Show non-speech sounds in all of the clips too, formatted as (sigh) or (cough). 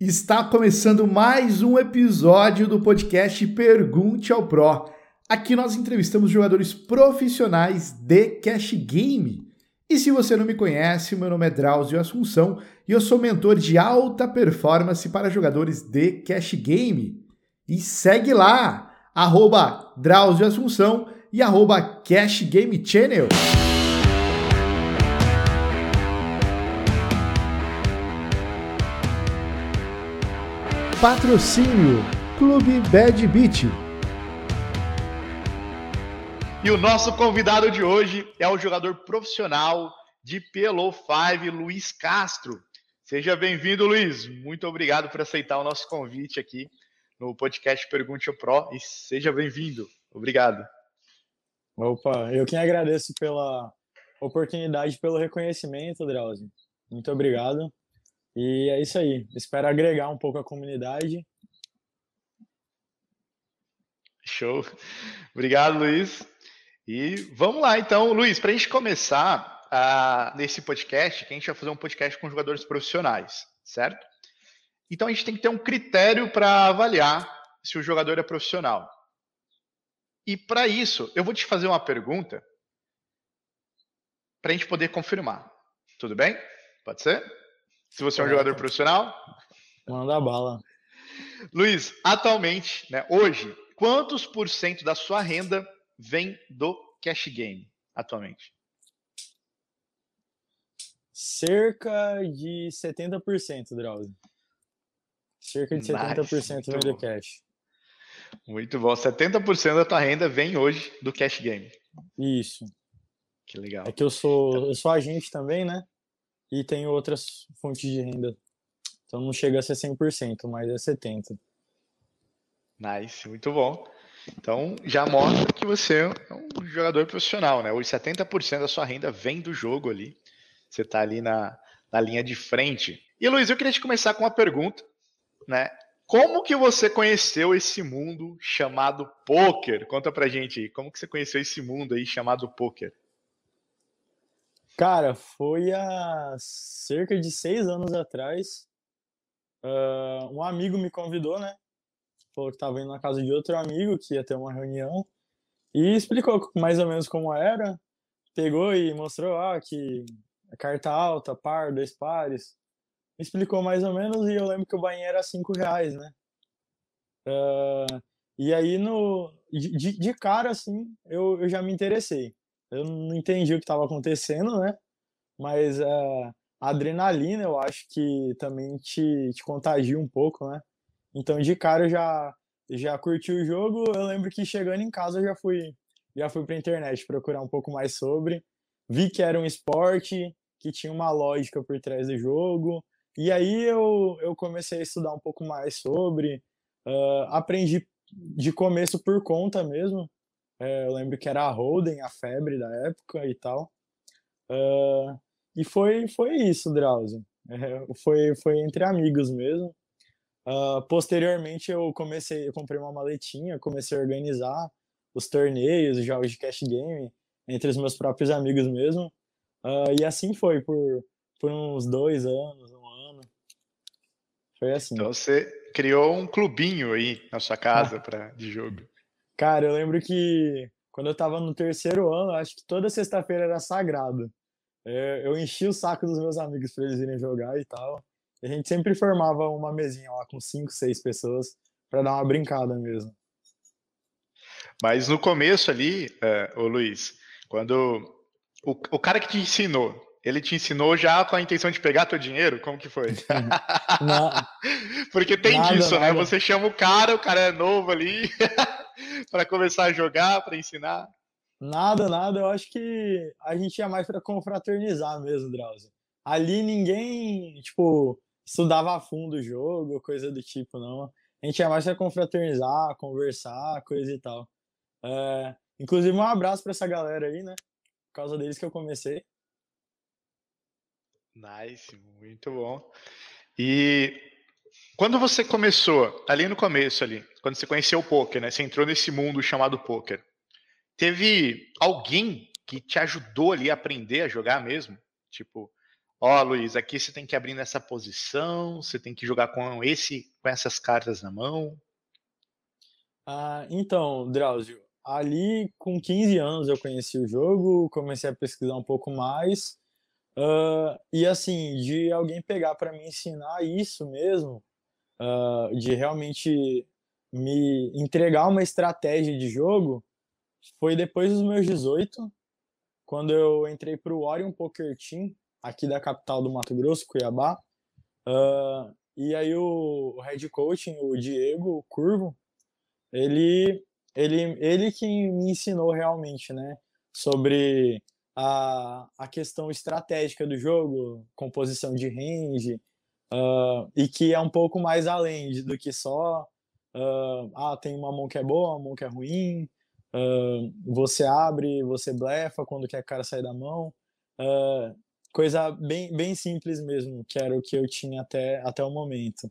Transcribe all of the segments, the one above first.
Está começando mais um episódio do podcast Pergunte ao Pro. Aqui nós entrevistamos jogadores profissionais de cash game. E se você não me conhece, meu nome é Drauzio Assunção e eu sou mentor de alta performance para jogadores de cash game. E segue lá, arroba Drauzio Assunção e arroba Cash Game Channel. Patrocínio Clube Bad Beat. E o nosso convidado de hoje é o jogador profissional de PLO 5, Luiz Castro. Seja bem-vindo, Luiz. Muito obrigado por aceitar o nosso convite aqui no podcast Pergunte ao Pro e seja bem-vindo. Obrigado. Opa, eu quem agradeço pela oportunidade, pelo reconhecimento, Drauzio. Muito obrigado. E é isso aí. Espero agregar um pouco a comunidade. Show. Obrigado, Luiz. E vamos lá, então, Luiz, para a gente começar uh, nesse podcast, que a gente vai fazer um podcast com jogadores profissionais, certo? Então a gente tem que ter um critério para avaliar se o jogador é profissional. E para isso, eu vou te fazer uma pergunta para a gente poder confirmar. Tudo bem? Pode ser? Se você é um jogador profissional? Manda bala. Luiz, atualmente, né, hoje, quantos por cento da sua renda vem do cash game atualmente? Cerca de 70%, Drauzio. Cerca de 70% nice, vem do cash. Muito bom. 70% da tua renda vem hoje do cash game. Isso. Que legal. É que eu sou, eu sou agente também, né? E tem outras fontes de renda. Então não chega a ser 100%, mas é 70%. Nice, muito bom. Então já mostra que você é um jogador profissional, né? Hoje 70% da sua renda vem do jogo ali. Você está ali na, na linha de frente. E Luiz, eu queria te começar com uma pergunta, né? Como que você conheceu esse mundo chamado poker? Conta pra gente aí, como que você conheceu esse mundo aí chamado poker? Cara, foi há cerca de seis anos atrás. Uh, um amigo me convidou, né? Falou que estava indo na casa de outro amigo, que ia ter uma reunião. E explicou mais ou menos como era. Pegou e mostrou ah, que a carta alta, par, dois pares. Explicou mais ou menos e eu lembro que o banheiro era cinco reais, né? Uh, e aí, no, de, de cara, assim, eu, eu já me interessei. Eu não entendi o que estava acontecendo, né? Mas uh, a adrenalina, eu acho que também te, te contagia um pouco, né? Então, de cara, eu já, já curti o jogo. Eu lembro que chegando em casa, eu já fui, já fui para a internet procurar um pouco mais sobre. Vi que era um esporte, que tinha uma lógica por trás do jogo. E aí eu, eu comecei a estudar um pouco mais sobre. Uh, aprendi de começo por conta mesmo. É, eu lembro que era a Holden, a febre da época e tal. Uh, e foi, foi isso, Drauzio. É, foi, foi entre amigos mesmo. Uh, posteriormente eu comecei, eu comprei uma maletinha, comecei a organizar os torneios, os jogos de cash game entre os meus próprios amigos mesmo. Uh, e assim foi por, por uns dois anos, um ano. Foi assim. Então você criou um clubinho aí na sua casa (laughs) pra, de jogo. Cara, eu lembro que quando eu tava no terceiro ano, acho que toda sexta-feira era sagrado. É, eu enchi o saco dos meus amigos para eles irem jogar e tal. E a gente sempre formava uma mesinha lá com cinco, seis pessoas para dar uma brincada mesmo. Mas no começo ali, uh, ô Luiz, quando o, o cara que te ensinou, ele te ensinou já com a intenção de pegar teu dinheiro? Como que foi? (laughs) (laughs) Porque tem nada, disso, né? nada. né? Você chama o cara, o cara é novo ali. (laughs) (laughs) para começar a jogar, para ensinar? Nada, nada. Eu acho que a gente ia mais para confraternizar mesmo, Drauzio. Ali ninguém, tipo, estudava a fundo o jogo, coisa do tipo, não. A gente ia mais para confraternizar, conversar, coisa e tal. É, inclusive, um abraço para essa galera aí, né? Por causa deles que eu comecei. Nice, muito bom. E quando você começou, ali no começo ali, quando você conheceu o poker, né? Você entrou nesse mundo chamado poker. Teve alguém que te ajudou ali a aprender a jogar mesmo? Tipo, ó, oh, Luiz, aqui você tem que abrir nessa posição, você tem que jogar com esse, com essas cartas na mão? Ah, então, Drauzio, ali com 15 anos eu conheci o jogo, comecei a pesquisar um pouco mais, uh, e assim, de alguém pegar para me ensinar isso mesmo, uh, de realmente me entregar uma estratégia de jogo, foi depois dos meus 18, quando eu entrei para o Orion Poker Team, aqui da capital do Mato Grosso, Cuiabá. Uh, e aí o, head coaching, o Diego Curvo, ele, ele, ele que me ensinou realmente, né, sobre a, a questão estratégica do jogo, composição de range, uh, e que é um pouco mais além do que só, uh, ah, tem uma mão que é boa, uma mão que é ruim, uh, você abre, você blefa quando quer cara sair da mão, coisa bem, bem simples mesmo, que era o que eu tinha até, até o momento.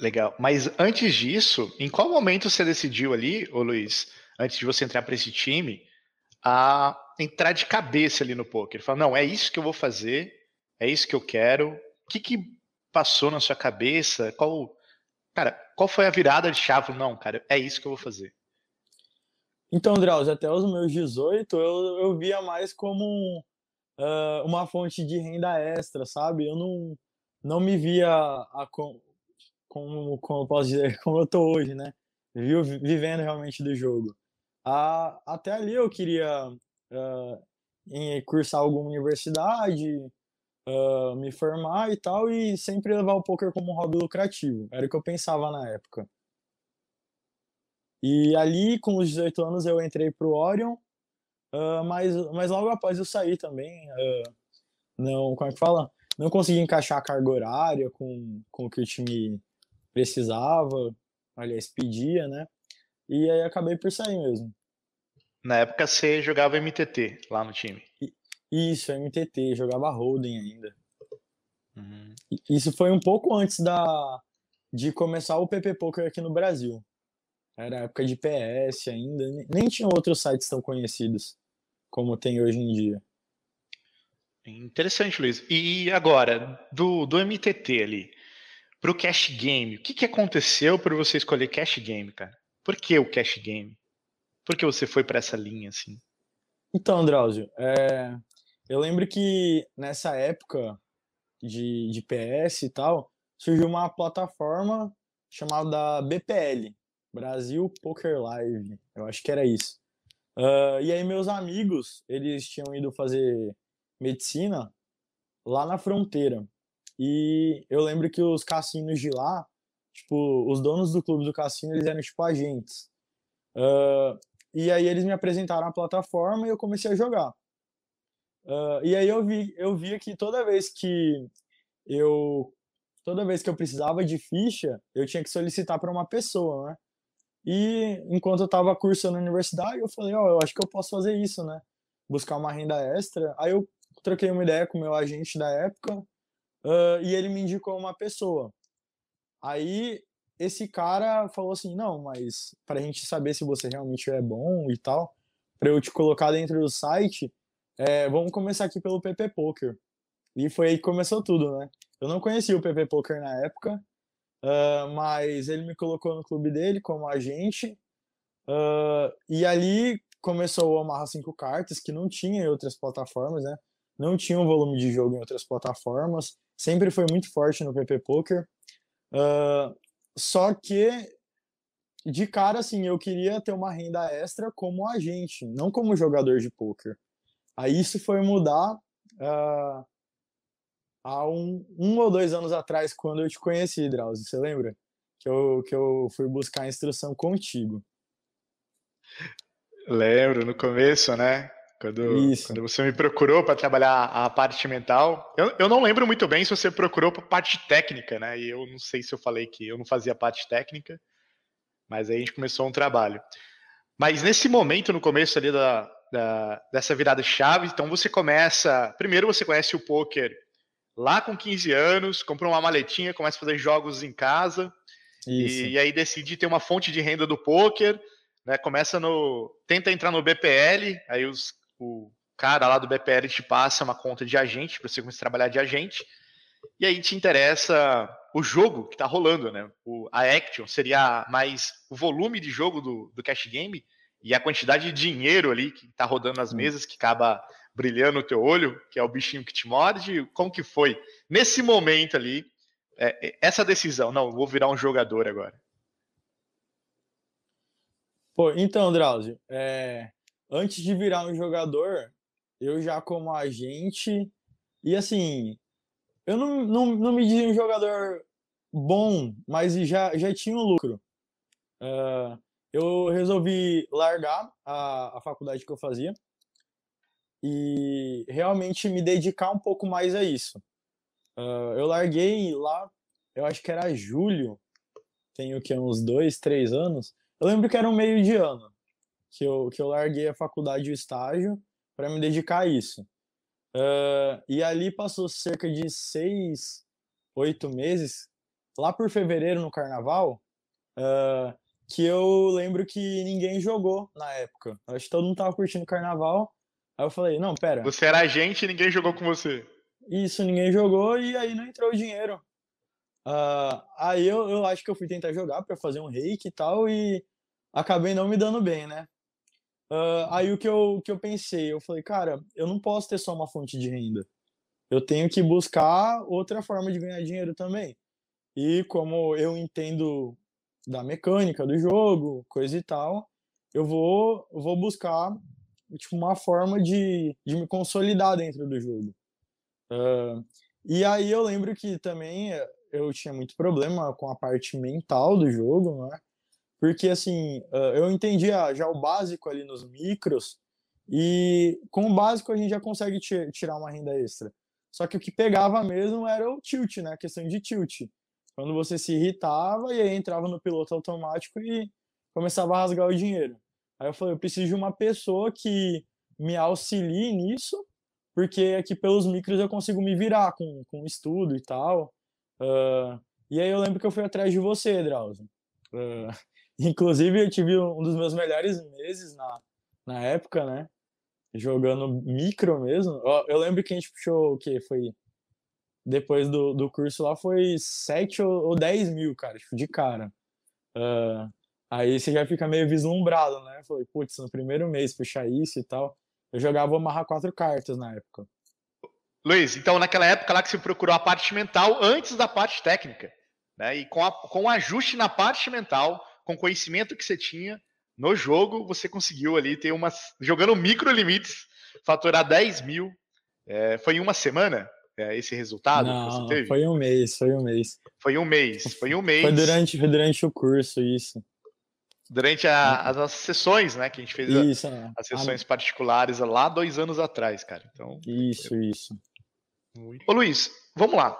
Legal. Mas antes disso, em qual momento você decidiu ali, ô Luiz, antes de você entrar para esse time, a entrar de cabeça ali no poker? Falar, não, é isso que eu vou fazer, é isso que eu quero. O que, que passou na sua cabeça? Qual, cara, qual foi a virada de chave? Não, cara, é isso que eu vou fazer. Então, Drauzio, até os meus 18, eu, eu via mais como uh, uma fonte de renda extra, sabe? Eu não, não me via a, como, como eu posso dizer, (laughs) como eu tô hoje, né? Viu, vivendo realmente do jogo. A, até ali eu queria uh, cursar alguma universidade, uh, me formar e tal, e sempre levar o poker como um hobby lucrativo. Era o que eu pensava na época. E ali, com os 18 anos, eu entrei pro Orion, uh, mas, mas logo após eu saí também, não, como é que fala? Não consegui encaixar a carga horária com, com o que o time precisava, aliás, pedia, né? E aí acabei por sair mesmo. Na época você jogava MTT lá no time? Isso, MTT, jogava Holden ainda. Uhum. Isso foi um pouco antes da de começar o PP Poker aqui no Brasil. Era época de PS ainda, nem tinha outros sites tão conhecidos como tem hoje em dia. Interessante, Luiz. E agora, do, do MTT ali, para o cash game, o que, que aconteceu para você escolher cash game, cara? Por que o cash game? Por que você foi para essa linha assim? Então, Drauzio, é, eu lembro que nessa época de, de PS e tal, surgiu uma plataforma chamada BPL, Brasil Poker Live, eu acho que era isso. Uh, e aí meus amigos, eles tinham ido fazer medicina lá na fronteira. E eu lembro que os cassinos de lá, tipo, os donos do clube do cassino, eles eram tipo agentes. Uh, e aí eles me apresentaram a plataforma e eu comecei a jogar. Uh, e aí eu vi, eu via que toda vez que eu toda vez que eu precisava de ficha, eu tinha que solicitar para uma pessoa, né? E enquanto eu estava cursando na universidade, eu falei, ó, oh, eu acho que eu posso fazer isso, né? Buscar uma renda extra. Aí eu troquei uma ideia com o meu agente da época, uh, e ele me indicou uma pessoa. Aí esse cara falou assim: não, mas para a gente saber se você realmente é bom e tal, para eu te colocar dentro do site, é, vamos começar aqui pelo PP Poker. E foi aí que começou tudo, né? Eu não conhecia o PP Poker na época, uh, mas ele me colocou no clube dele como agente. Uh, e ali começou o Amarra 5 Cartas, que não tinha em outras plataformas, né? Não tinha um volume de jogo em outras plataformas sempre foi muito forte no PP Poker. Uh, só que, de cara, assim, eu queria ter uma renda extra como agente, não como jogador de poker. Aí isso foi mudar uh, há um, um ou dois anos atrás, quando eu te conheci, Drauzio, você lembra? Que eu, que eu fui buscar instrução contigo. Lembro, no começo, né? Quando, quando você me procurou para trabalhar a parte mental, eu, eu não lembro muito bem se você procurou para parte técnica, né? E eu não sei se eu falei que eu não fazia parte técnica, mas aí a gente começou um trabalho. Mas nesse momento, no começo ali da, da dessa virada chave, então você começa. Primeiro você conhece o poker lá com 15 anos, compra uma maletinha, começa a fazer jogos em casa. E, e, aí decide ter uma fonte de renda do poker, né? Começa no. Tenta entrar no BPL, aí os, o cara lá do BPL te passa uma conta de agente para você começar a trabalhar de agente. E aí te interessa o jogo que está rolando, né? O, a action seria mais o volume de jogo do, do cash game e a quantidade de dinheiro ali que está rodando nas mesas que acaba brilhando o teu olho, que é o bichinho que te morde. Como que foi nesse momento ali é, é essa decisão? Não, vou virar um jogador agora. Pô, então, Drauzio, é, antes de virar um jogador, eu já como agente, e assim, eu não, não, não me dizia um jogador bom, mas já, já tinha um lucro. Uh, eu resolvi largar a, a faculdade que eu fazia e realmente me dedicar um pouco mais a isso. Uh, eu larguei lá, eu acho que era julho, tenho que uns dois, três anos. Eu lembro que era um meio de ano que eu, que eu larguei a faculdade e o estágio para me dedicar a isso. Uh, e ali passou cerca de seis, oito meses, lá por fevereiro no carnaval, uh, que eu lembro que ninguém jogou na época. Acho que todo mundo tava curtindo o carnaval. Aí eu falei, não, pera. Você era agente e ninguém jogou com você. Isso, ninguém jogou e aí não entrou o dinheiro. Uh, aí eu, eu acho que eu fui tentar jogar para fazer um reiki e tal e acabei não me dando bem, né? Uh, aí o que eu, que eu pensei, eu falei, cara, eu não posso ter só uma fonte de renda. Eu tenho que buscar outra forma de ganhar dinheiro também. E como eu entendo da mecânica do jogo, coisa e tal, eu vou, vou buscar tipo, uma forma de, de me consolidar dentro do jogo. Uh, e aí eu lembro que também eu tinha muito problema com a parte mental do jogo, né? porque assim, eu entendia já o básico ali nos micros, e com o básico a gente já consegue tirar uma renda extra. Só que o que pegava mesmo era o tilt, né? A questão de tilt. Quando você se irritava e aí entrava no piloto automático e começava a rasgar o dinheiro. Aí eu falei, eu preciso de uma pessoa que me auxilie nisso, porque aqui pelos micros eu consigo me virar com, com estudo e tal. Uh, e aí eu lembro que eu fui atrás de você, Drauzio. Uh, (laughs) Inclusive, eu tive um dos meus melhores meses na, na época, né? Jogando micro mesmo. Eu lembro que a gente puxou o quê? Foi. Depois do, do curso lá foi 7 ou 10 mil, cara, tipo, de cara. Uh, aí você já fica meio vislumbrado, né? Falei, putz, no primeiro mês puxar isso e tal. Eu jogava amarrar quatro cartas na época. Luiz, então naquela época lá que você procurou a parte mental antes da parte técnica, né? E com, a, com o ajuste na parte mental, com o conhecimento que você tinha no jogo, você conseguiu ali ter umas. Jogando micro limites, faturar 10 mil. É, foi em uma semana é, esse resultado Não, que você teve? Foi um mês, foi um mês. Foi um mês, foi um mês. Foi durante, foi durante o curso, isso. Durante a, as nossas sessões, né? Que a gente fez isso, a, é. as sessões a... particulares lá dois anos atrás, cara. Então, isso, eu... isso. Ô Luiz, vamos lá.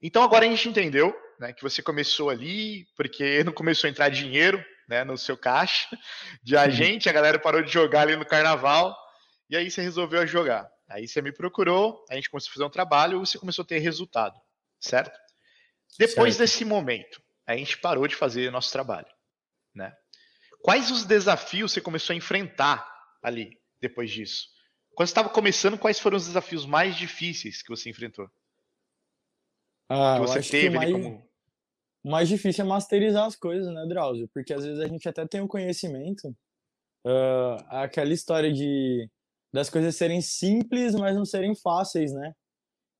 Então agora a gente entendeu né, que você começou ali porque (laughs) não começou a entrar dinheiro né, no seu caixa de agente, a galera parou de jogar ali no carnaval, e aí você resolveu jogar. Aí você me procurou, a gente começou a fazer um trabalho, você começou a ter resultado, certo? Depois certo. desse momento, a gente parou de fazer nosso trabalho, né? Quais os desafios você começou a enfrentar ali depois disso? Quando você estava começando, quais foram os desafios mais difíceis que você enfrentou? Ah, que você teve que mais... como o mais difícil é masterizar as coisas, né, Drauzio? Porque às vezes a gente até tem o um conhecimento, uh, aquela história de das coisas serem simples, mas não serem fáceis, né?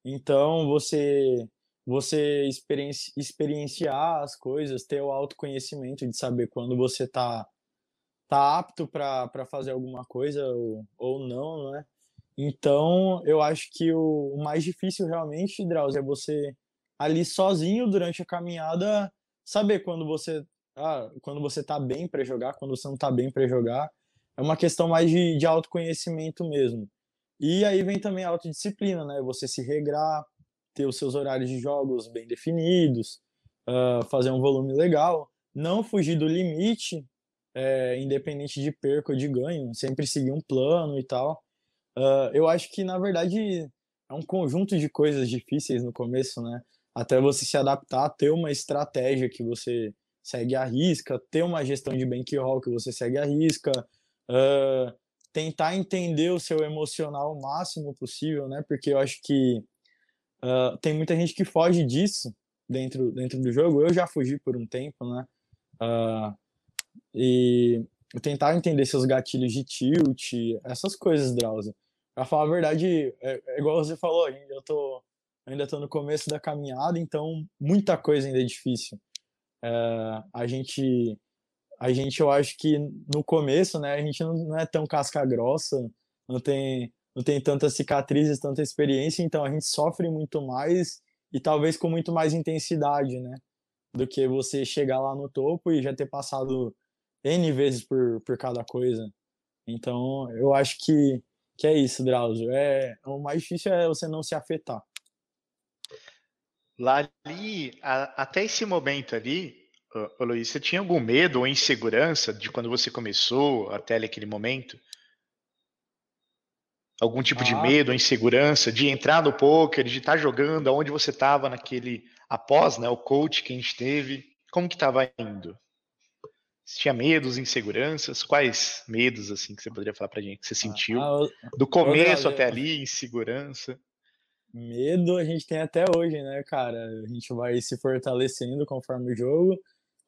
Então, você você experienci, experienciar as coisas, ter o autoconhecimento de saber quando você tá tá apto para fazer alguma coisa ou, ou não, né? Então, eu acho que o, o mais difícil realmente, Drauzio, é você ali sozinho durante a caminhada, saber quando você ah, quando você tá bem para jogar, quando você não tá bem para jogar. É uma questão mais de, de autoconhecimento mesmo. E aí vem também a autodisciplina, né? Você se regrar, ter os seus horários de jogos bem definidos, uh, fazer um volume legal, não fugir do limite, é, independente de perca ou de ganho, sempre seguir um plano e tal. Uh, eu acho que, na verdade, é um conjunto de coisas difíceis no começo, né? até você se adaptar, ter uma estratégia que você segue a risca, ter uma gestão de bankroll que você segue a risca, uh, tentar entender o seu emocional o máximo possível, né? Porque eu acho que uh, tem muita gente que foge disso dentro, dentro do jogo. Eu já fugi por um tempo, né? Uh, e tentar entender seus gatilhos de tilt, essas coisas, Drauzio. Pra falar a verdade, é, é igual você falou, eu tô, ainda tô no começo da caminhada, então muita coisa ainda é difícil. Uh, a gente a gente eu acho que no começo né a gente não, não, é tão casca grossa não tem não tem tantas cicatrizes tanta experiência então a gente sofre muito mais e talvez com muito mais intensidade né do que você chegar lá no topo e já ter passado n vezes por, por cada coisa. Então eu acho que que é isso Drauzio. É o mais difícil é você não se afetar. Lá ali, a, até esse momento ali, ô, Luiz, você tinha algum medo ou insegurança de quando você começou até aquele momento? Algum tipo ah. de medo ou insegurança de entrar no poker, de estar jogando, aonde você estava naquele após, né, o coach que a gente teve, como que estava indo? Você tinha medos, inseguranças? Quais medos assim que você poderia falar pra gente que você ah, sentiu? Ah, do começo até ali, insegurança? Medo a gente tem até hoje, né, cara? A gente vai se fortalecendo conforme o jogo,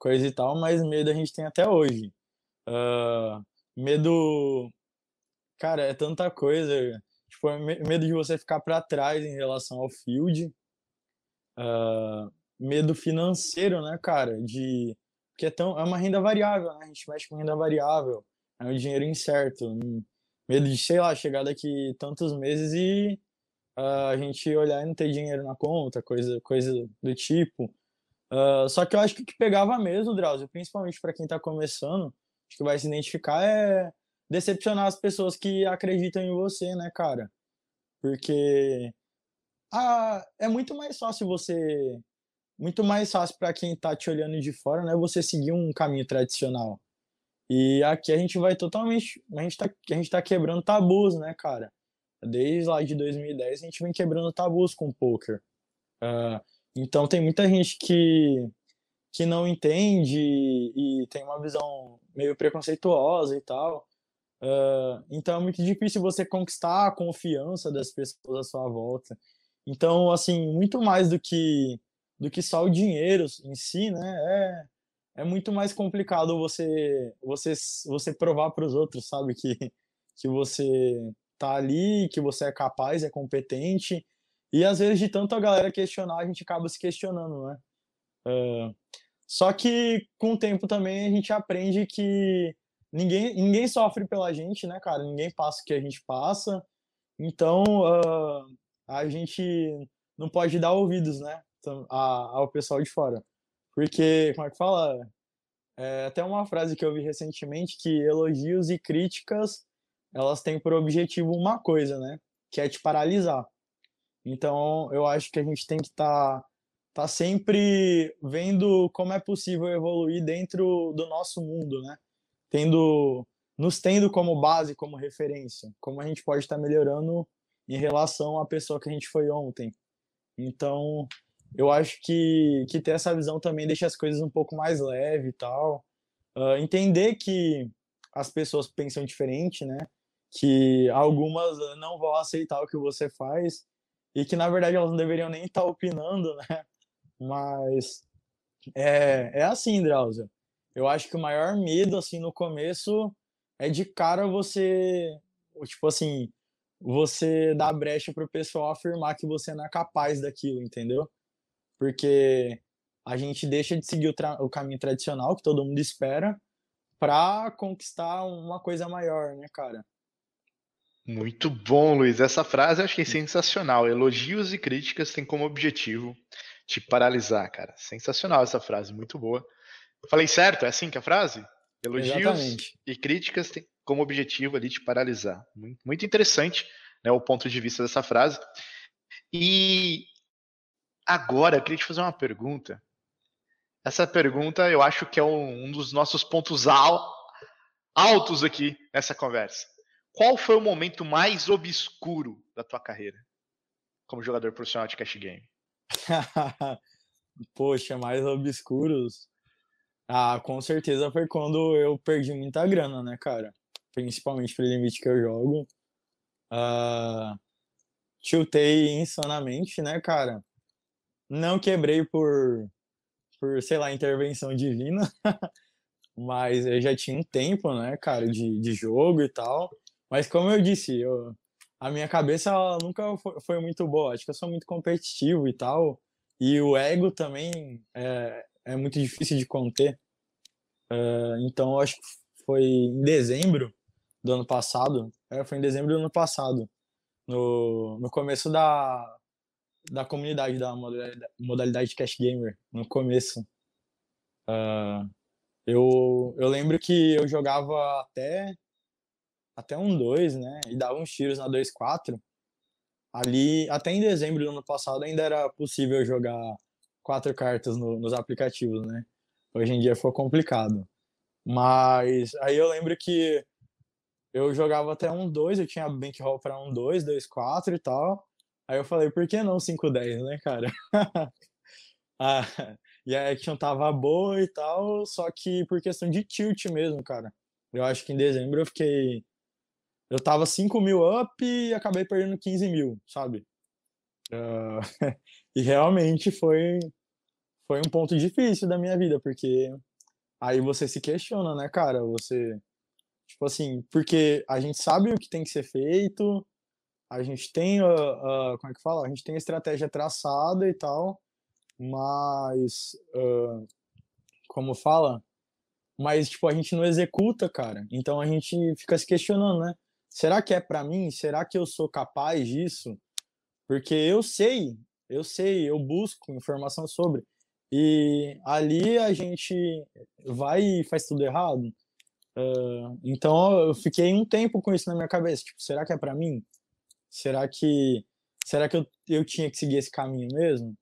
coisa e tal, mas medo a gente tem até hoje. Uh, medo. Cara, é tanta coisa. Tipo, é medo de você ficar para trás em relação ao field. Uh, medo financeiro, né, cara? De. Porque é, tão, é uma renda variável, né? A gente mexe com renda variável. É um dinheiro incerto. Medo de, sei lá, chegar daqui tantos meses e uh, a gente olhar e não ter dinheiro na conta, coisa, coisa do tipo. Uh, só que eu acho que o que pegava mesmo, Drauzio, principalmente para quem está começando, acho que vai se identificar, é decepcionar as pessoas que acreditam em você, né, cara? Porque ah, é muito mais fácil você. Muito mais fácil para quem está te olhando de fora, né? Você seguir um caminho tradicional. E aqui a gente vai totalmente. A gente tá, a gente tá quebrando tabus, né, cara? Desde lá de 2010 a gente vem quebrando tabus com o poker. Uh, então tem muita gente que, que não entende e tem uma visão meio preconceituosa e tal. Uh, então é muito difícil você conquistar a confiança das pessoas à sua volta. Então, assim, muito mais do que do que só o dinheiro em si, né? É, é muito mais complicado você você você provar para os outros, sabe, que que você tá ali, que você é capaz, é competente. E às vezes, de tanto a galera questionar, a gente acaba se questionando, né? Uh, só que com o tempo também a gente aprende que ninguém, ninguém sofre pela gente, né, cara? Ninguém passa o que a gente passa. Então, uh, a gente não pode dar ouvidos, né, ao pessoal de fora. Porque, como é que fala? É até uma frase que eu vi recentemente que elogios e críticas elas têm por objetivo uma coisa, né? Que é te paralisar. Então, eu acho que a gente tem que estar tá, tá sempre vendo como é possível evoluir dentro do nosso mundo, né? Tendo, nos tendo como base, como referência. Como a gente pode estar tá melhorando em relação à pessoa que a gente foi ontem. Então, eu acho que, que ter essa visão também deixa as coisas um pouco mais leve e tal. Uh, entender que as pessoas pensam diferente, né? que algumas não vão aceitar o que você faz e que na verdade elas não deveriam nem estar opinando, né? Mas é, é assim, Drauzio. Eu acho que o maior medo assim no começo é de cara você, tipo assim, você dar brecha pro pessoal afirmar que você não é capaz daquilo, entendeu? Porque a gente deixa de seguir o, o caminho tradicional que todo mundo espera para conquistar uma coisa maior, né, cara? Muito bom, Luiz. Essa frase eu achei sensacional. Elogios e críticas têm como objetivo te paralisar, cara. Sensacional essa frase, muito boa. Falei certo? É assim que é a frase? Elogios Exatamente. e críticas têm como objetivo ali te paralisar. Muito interessante né, o ponto de vista dessa frase. E agora eu queria te fazer uma pergunta. Essa pergunta eu acho que é um, dos nossos pontos altos aqui nessa conversa. Qual foi o momento mais obscuro da tua carreira como jogador profissional de cash game? (laughs) Poxa, mais obscuros. Ah, com certeza foi quando eu perdi muita grana, né, cara? principalmente pelo limite que eu jogo. Uh, tiltei insanamente, né, cara? Não quebrei por, por sei lá, intervenção divina, (laughs) mas eu já tinha um tempo, né, cara, de, de jogo e tal. Mas como eu disse, eu, a minha cabeça nunca foi, foi, muito boa. Acho que eu sou muito competitivo e tal. E o ego também é, é muito difícil de conter. Uh, então, acho que foi em dezembro do ano passado. É, foi em dezembro do ano passado. No, no começo da, da comunidade da modalidade, modalidade Cash Gamer. No começo. Uh, eu, eu lembro que eu jogava até até um 2, né? E dava uns tiros na 2-4. Ali, até em dezembro do ano passado, ainda era possível jogar quatro cartas no, nos aplicativos, né? Hoje em dia foi complicado. Mas aí eu lembro que eu jogava até um 2, eu tinha bankroll para um 2, 2, 4 e tal. Aí eu falei, por que não 5, 10, né, cara? (laughs) ah, e a action tava boa e tal, só que por questão de tilt mesmo, cara. Eu acho que em dezembro eu fiquei eu tava 5 mil up e acabei perdendo 15 mil, sabe? Uh, (laughs) e realmente foi, foi um ponto difícil da minha vida, porque aí você se questiona, né, cara? Você, tipo assim, porque a gente sabe o que tem que ser feito, a gente tem, uh, uh, como é que fala? A gente tem a estratégia traçada e tal, mas, como fala? Mas, tipo, a gente não executa, cara. Então a gente fica se questionando, né? Será que é para mim? Será que eu sou capaz disso? Porque eu sei, eu sei, eu busco informação sobre. E ali a gente vai e faz tudo errado. Uh, então eu fiquei um tempo com isso na minha cabeça. Tipo, será que é para mim? Será que será que eu, eu tinha que seguir esse caminho mesmo?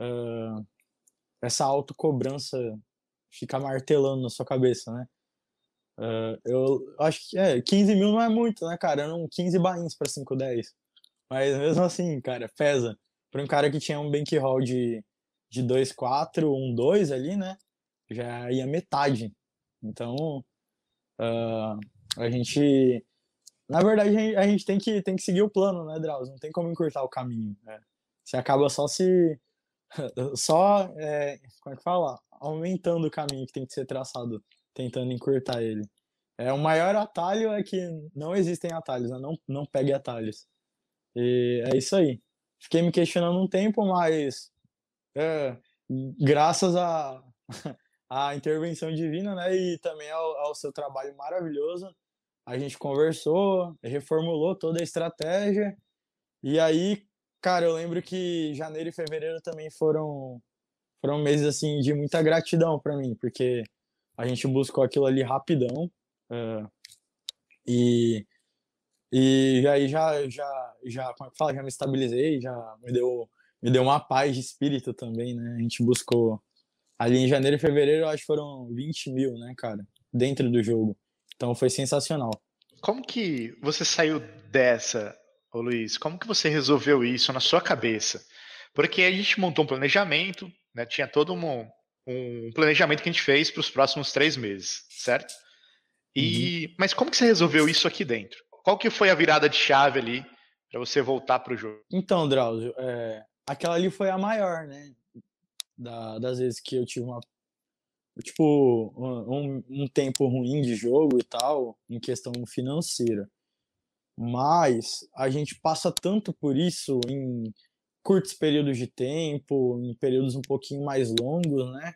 Uh, essa autocobrança fica martelando na sua cabeça, né? Uh, eu acho que é, 15 mil não é muito, né, cara? Eram 15 bains para 5, 10. Mas mesmo assim, cara, pesa. Para um cara que tinha um bankroll de, de 2, 4, 1, 2 ali, né? Já ia metade. Então, uh, a gente. Na verdade, a gente tem que, tem que seguir o plano, né, Drauzio? Não tem como encurtar o caminho. Né? Você acaba só se. (laughs) Só. É, como é que fala? Aumentando o caminho que tem que ser traçado tentando encurtar ele. É, o maior atalho é que não existem atalhos, né? não, não pegue atalhos. E é isso aí. Fiquei me questionando um tempo, mas é, graças à a, (laughs) a intervenção divina, né, e também ao, ao, seu trabalho maravilhoso, a gente conversou, reformulou toda a estratégia. E aí, cara, eu lembro que janeiro e fevereiro também foram foram meses assim de muita gratidão para mim, porque a gente buscou aquilo ali rapidão. Uh, e, e aí já, já, já, como é que fala? Já me estabilizei, já me deu, me deu uma paz de espírito também, né? A gente buscou ali em janeiro e fevereiro, eu acho que foram 20 mil, né, cara? Dentro do jogo. Então foi sensacional. Como que você saiu dessa, ô Luiz? Como que você resolveu isso na sua cabeça? Porque a gente montou um planejamento, né? Tinha todo um, um planejamento que a gente fez para os próximos três meses, certo? E, uhum. Mas como que você resolveu isso aqui dentro? Qual que foi a virada de chave ali para você voltar para o jogo? Então, Drauzio, é, aquela ali foi a maior, né? Da, das vezes que eu tive uma tipo um, um tempo ruim de jogo e tal em questão financeira mas a gente passa tanto por isso em curtos períodos de tempo, em períodos um pouquinho mais longos, né?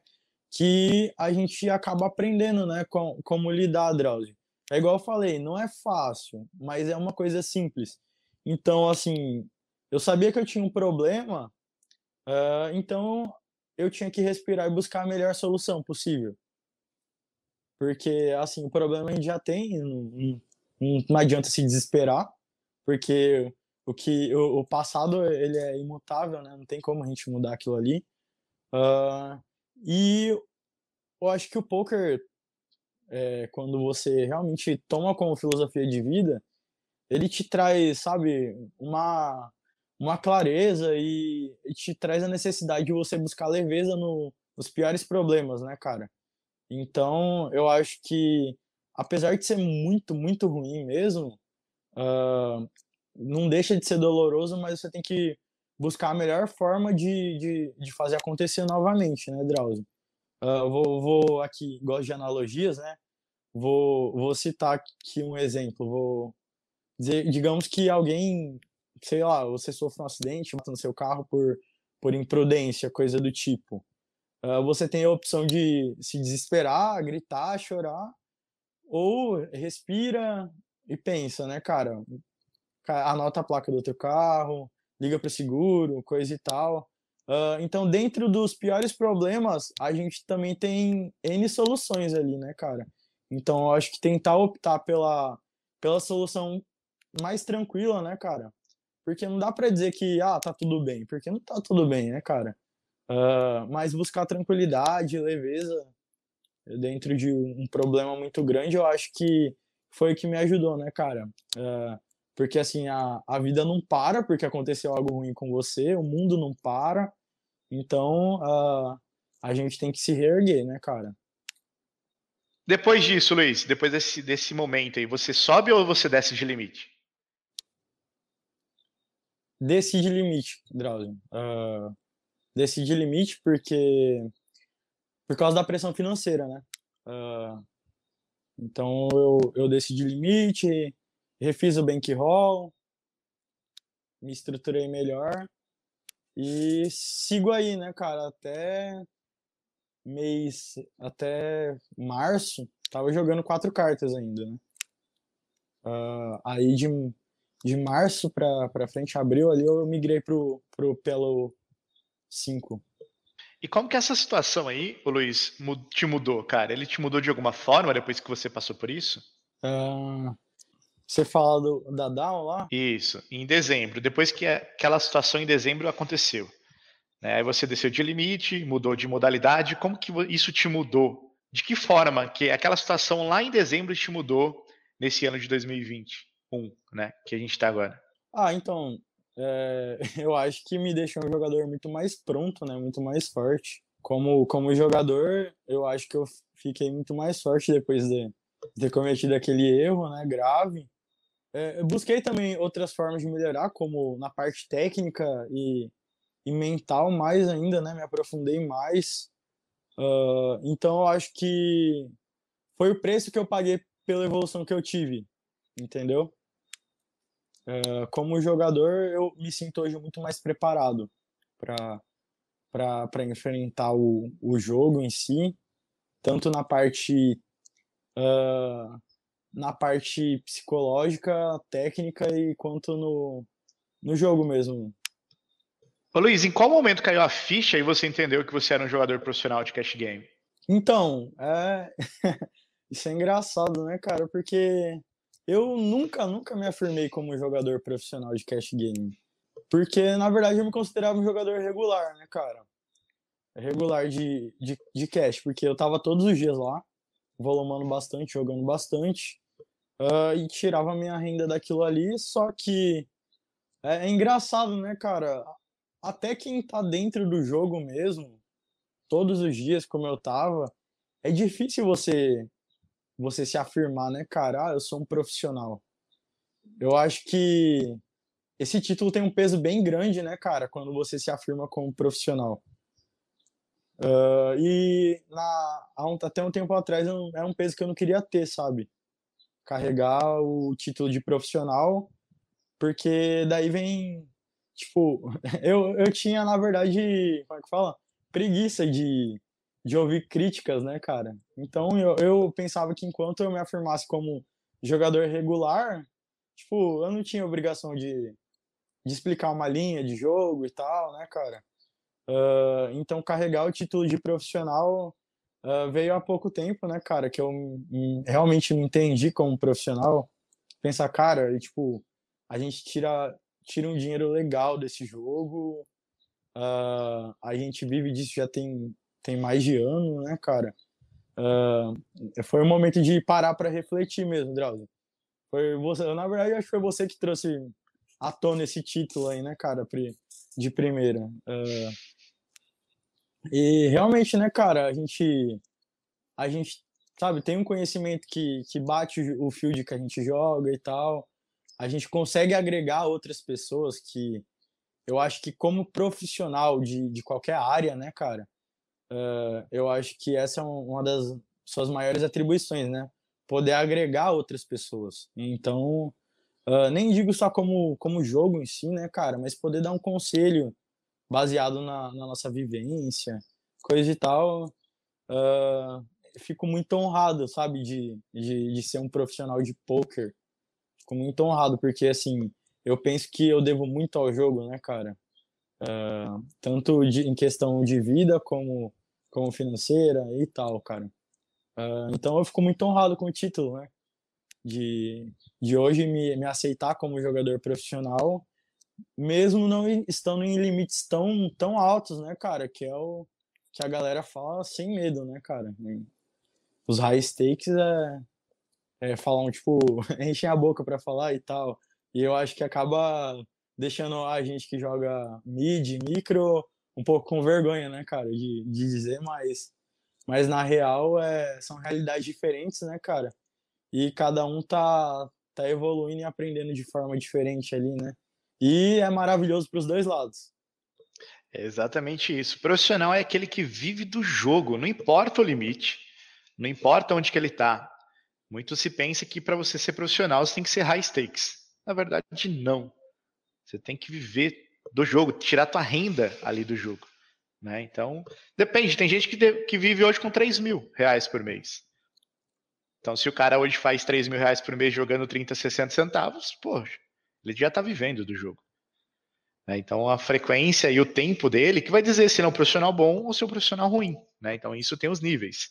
Que a gente acaba aprendendo, né? Com, como lidar, Drauzio. É igual eu falei, não é fácil, mas é uma coisa simples. Então, assim, eu sabia que eu tinha um problema, uh, então eu tinha que respirar e buscar a melhor solução possível. Porque, assim, o problema a gente já tem, não, não, não adianta se desesperar, porque o que o, o, passado ele é imutável, né? Não tem como a gente mudar aquilo ali. Uh, e eu acho que o poker, é, quando você realmente toma como filosofia de vida, ele te traz, sabe, uma uma clareza e, te traz a necessidade de você buscar leveza no, nos piores problemas, né, cara? Então, eu acho que apesar de ser muito, muito ruim mesmo, uh, não deixa de ser doloroso, mas você tem que buscar a melhor forma de, de, de fazer acontecer novamente, né, Drauzio? Uh, vou, vou aqui, gosto de analogias, né? Vou, vou citar aqui um exemplo. Vou dizer, digamos que alguém, sei lá, você sofre um acidente, mata no seu carro por, por imprudência, coisa do tipo. Uh, você tem a opção de se desesperar, gritar, chorar, ou respira e pensa, né, cara? Anota a placa do teu carro, liga para o seguro, coisa e tal. Uh, então, dentro dos piores problemas, a gente também tem N soluções ali, né, cara? Então, eu acho que tentar optar pela, pela solução mais tranquila, né, cara? Porque não dá para dizer que, ah, tá tudo bem, porque não tá tudo bem, né, cara? Uh, mas buscar tranquilidade, leveza dentro de um problema muito grande, eu acho que foi o que me ajudou, né, cara? Uh, porque, assim, a, a vida não para porque aconteceu algo ruim com você, o mundo não para, então uh, a gente tem que se reerguer, né, cara? Depois disso, Luiz, depois desse, desse momento aí, você sobe ou você desce de limite? Desci de limite, Drauzio. Uh, desci de limite porque por causa da pressão financeira, né? Uh, então eu, eu desci de limite, refiz o bankroll, me estruturei melhor e sigo aí, né, cara, até mês, até março, tava jogando quatro cartas ainda, né? Uh, aí de, de março pra, pra frente, abril ali, eu migrei pro, pro Pelo 5. E como que essa situação aí, o Luiz, te mudou, cara? Ele te mudou de alguma forma depois que você passou por isso? Uh, você fala do, da Down lá? Isso, em dezembro. Depois que aquela situação em dezembro aconteceu. Né? Aí você desceu de limite, mudou de modalidade. Como que isso te mudou? De que forma que aquela situação lá em dezembro te mudou nesse ano de 2021, né? Que a gente está agora? Ah, então, é, (laughs) eu acho que me deixou um jogador muito mais pronto, né? Muito mais forte. Como, como jogador, eu acho que eu fiquei muito mais forte depois de, de ter cometido aquele erro, né? Grave. É, eu busquei também outras formas de melhorar, como na parte técnica e, e mental mais ainda, né? Me aprofundei mais. Uh, então eu acho que foi o preço que eu paguei pela evolução que eu tive, entendeu? Uh, como jogador, eu me sinto hoje muito mais preparado para enfrentar o, o jogo em si, tanto na parte uh, na parte psicológica, técnica e quanto no, no jogo mesmo. Ô Luiz, em qual momento caiu a ficha e você entendeu que você era um jogador profissional de cash game? Então, é... (laughs) isso é engraçado, né, cara? Porque eu nunca, nunca me afirmei como jogador profissional de cash game. Porque, na verdade, eu me considerava um jogador regular, né, cara? Regular de, de, de cash, porque eu tava todos os dias lá, volumando bastante, jogando bastante, uh, e tirava minha renda daquilo ali, só que é, é engraçado, né, cara? Até quem tá dentro do jogo mesmo, todos os dias, como eu tava, é difícil você você se afirmar, né, cara? Ah, eu sou um profissional. Eu acho que esse título tem um peso bem grande, né, cara, quando você se afirma como profissional. Uh, e na, até um tempo atrás era um peso que eu não queria ter, sabe? Carregar o título de profissional, porque daí vem, tipo, (laughs) eu, eu tinha, na verdade, como é que fala? Preguiça de, de ouvir críticas, né, cara? Então eu, eu pensava que enquanto eu me afirmasse como jogador regular, tipo, eu não tinha obrigação de, de explicar uma linha de jogo e tal, né, cara? Uh, então carregar o título de profissional uh, veio há pouco tempo, né, cara? Que eu realmente me entendi como profissional. Pensar, cara, e, tipo, a gente tira, tira um dinheiro legal desse jogo. Uh, a gente vive disso já tem tem mais de ano, né, cara? Uh, foi um momento de parar para refletir mesmo, Drauzio. Foi você, na verdade, acho que foi você que trouxe à tona esse título aí, né, cara, de primeira. Uh, e realmente, né, cara, a gente a gente sabe, tem um conhecimento que, que bate o field que a gente joga e tal. A gente consegue agregar outras pessoas que eu acho que como profissional de, de qualquer área, né, cara, uh, eu acho que essa é uma das suas maiores atribuições, né? Poder agregar outras pessoas. Então, uh, nem digo só como, como jogo em si, né, cara, mas poder dar um conselho baseado na, na nossa vivência, coisa e tal. Uh, fico muito honrado, sabe, de, de, de ser um profissional de poker. Fico muito honrado, porque, assim, eu penso que eu devo muito ao jogo, né, cara? Uh, tanto de, em questão de vida como, como financeira e tal, cara. Uh, então eu fico muito honrado com o título, né? De, de hoje me, me aceitar como jogador profissional, mesmo não estando em limites tão, tão altos, né, cara? Que é o que a galera fala sem medo, né, cara? Os high stakes é, é falam, tipo, (laughs) enchem a boca para falar e tal. E eu acho que acaba deixando a gente que joga mid, micro, um pouco com vergonha, né, cara, de, de dizer, mas, mas na real é, são realidades diferentes, né, cara? E cada um tá, tá evoluindo e aprendendo de forma diferente ali, né? E é maravilhoso para os dois lados. É exatamente isso. O profissional é aquele que vive do jogo, não importa o limite, não importa onde que ele está. Muito se pensa que para você ser profissional você tem que ser high stakes. Na verdade, não. Você tem que viver do jogo, tirar tua renda ali do jogo. Né? Então, depende. Tem gente que, de, que vive hoje com 3 mil reais por mês. Então, se o cara hoje faz 3 mil reais por mês jogando 30, 60 centavos, poxa, ele já está vivendo do jogo. Né? Então, a frequência e o tempo dele que vai dizer se ele é um profissional bom ou se é um profissional ruim. Né? Então, isso tem os níveis.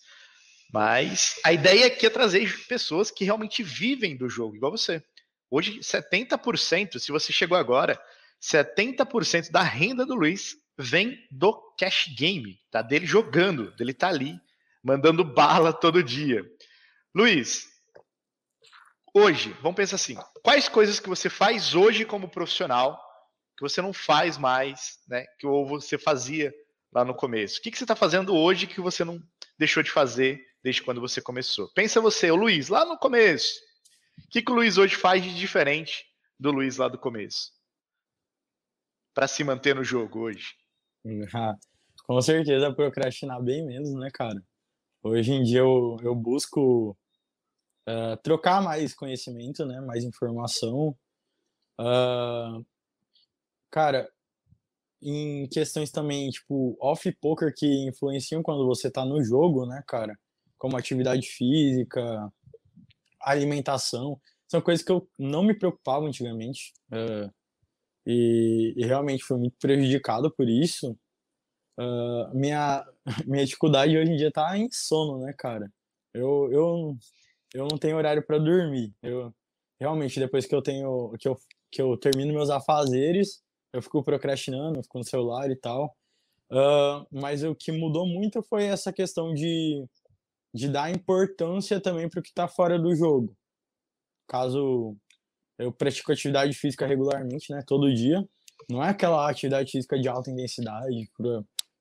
Mas a ideia aqui é trazer pessoas que realmente vivem do jogo, igual você. Hoje, 70%, se você chegou agora, 70% da renda do Luiz vem do cash game, tá? Dele jogando, dele tá ali, mandando bala todo dia. Luiz, hoje, vamos pensar assim: quais coisas que você faz hoje como profissional que você não faz mais, né? Que ou você fazia lá no começo? O que, que você está fazendo hoje que você não deixou de fazer desde quando você começou? Pensa você, o Luiz, lá no começo. O que, que o Luiz hoje faz de diferente do Luiz lá do começo? Para se manter no jogo hoje? (laughs) Ah, com certeza procrastinar bem menos, né, cara? Hoje em dia eu, eu busco uh, trocar mais conhecimento, né? Mais informação. Uh, cara, em questões também, tipo, off-poker que influenciam quando você tá no jogo, né, cara? Como atividade física, alimentação, são coisas que eu não me preocupava antigamente. Uh, e, e, realmente fui muito prejudicado por isso. Uh, minha, (laughs) minha dificuldade hoje em dia tá em sono, né, cara? Eu, eu, eu não tenho horário para dormir. Eu realmente depois que eu tenho que eu, que eu termino meus afazeres, eu fico procrastinando, fico no celular e tal. Uh, mas o que mudou muito foi essa questão de de dar importância também para o que está fora do jogo. Caso eu pratico atividade física regularmente, né, todo dia, não é aquela atividade física de alta intensidade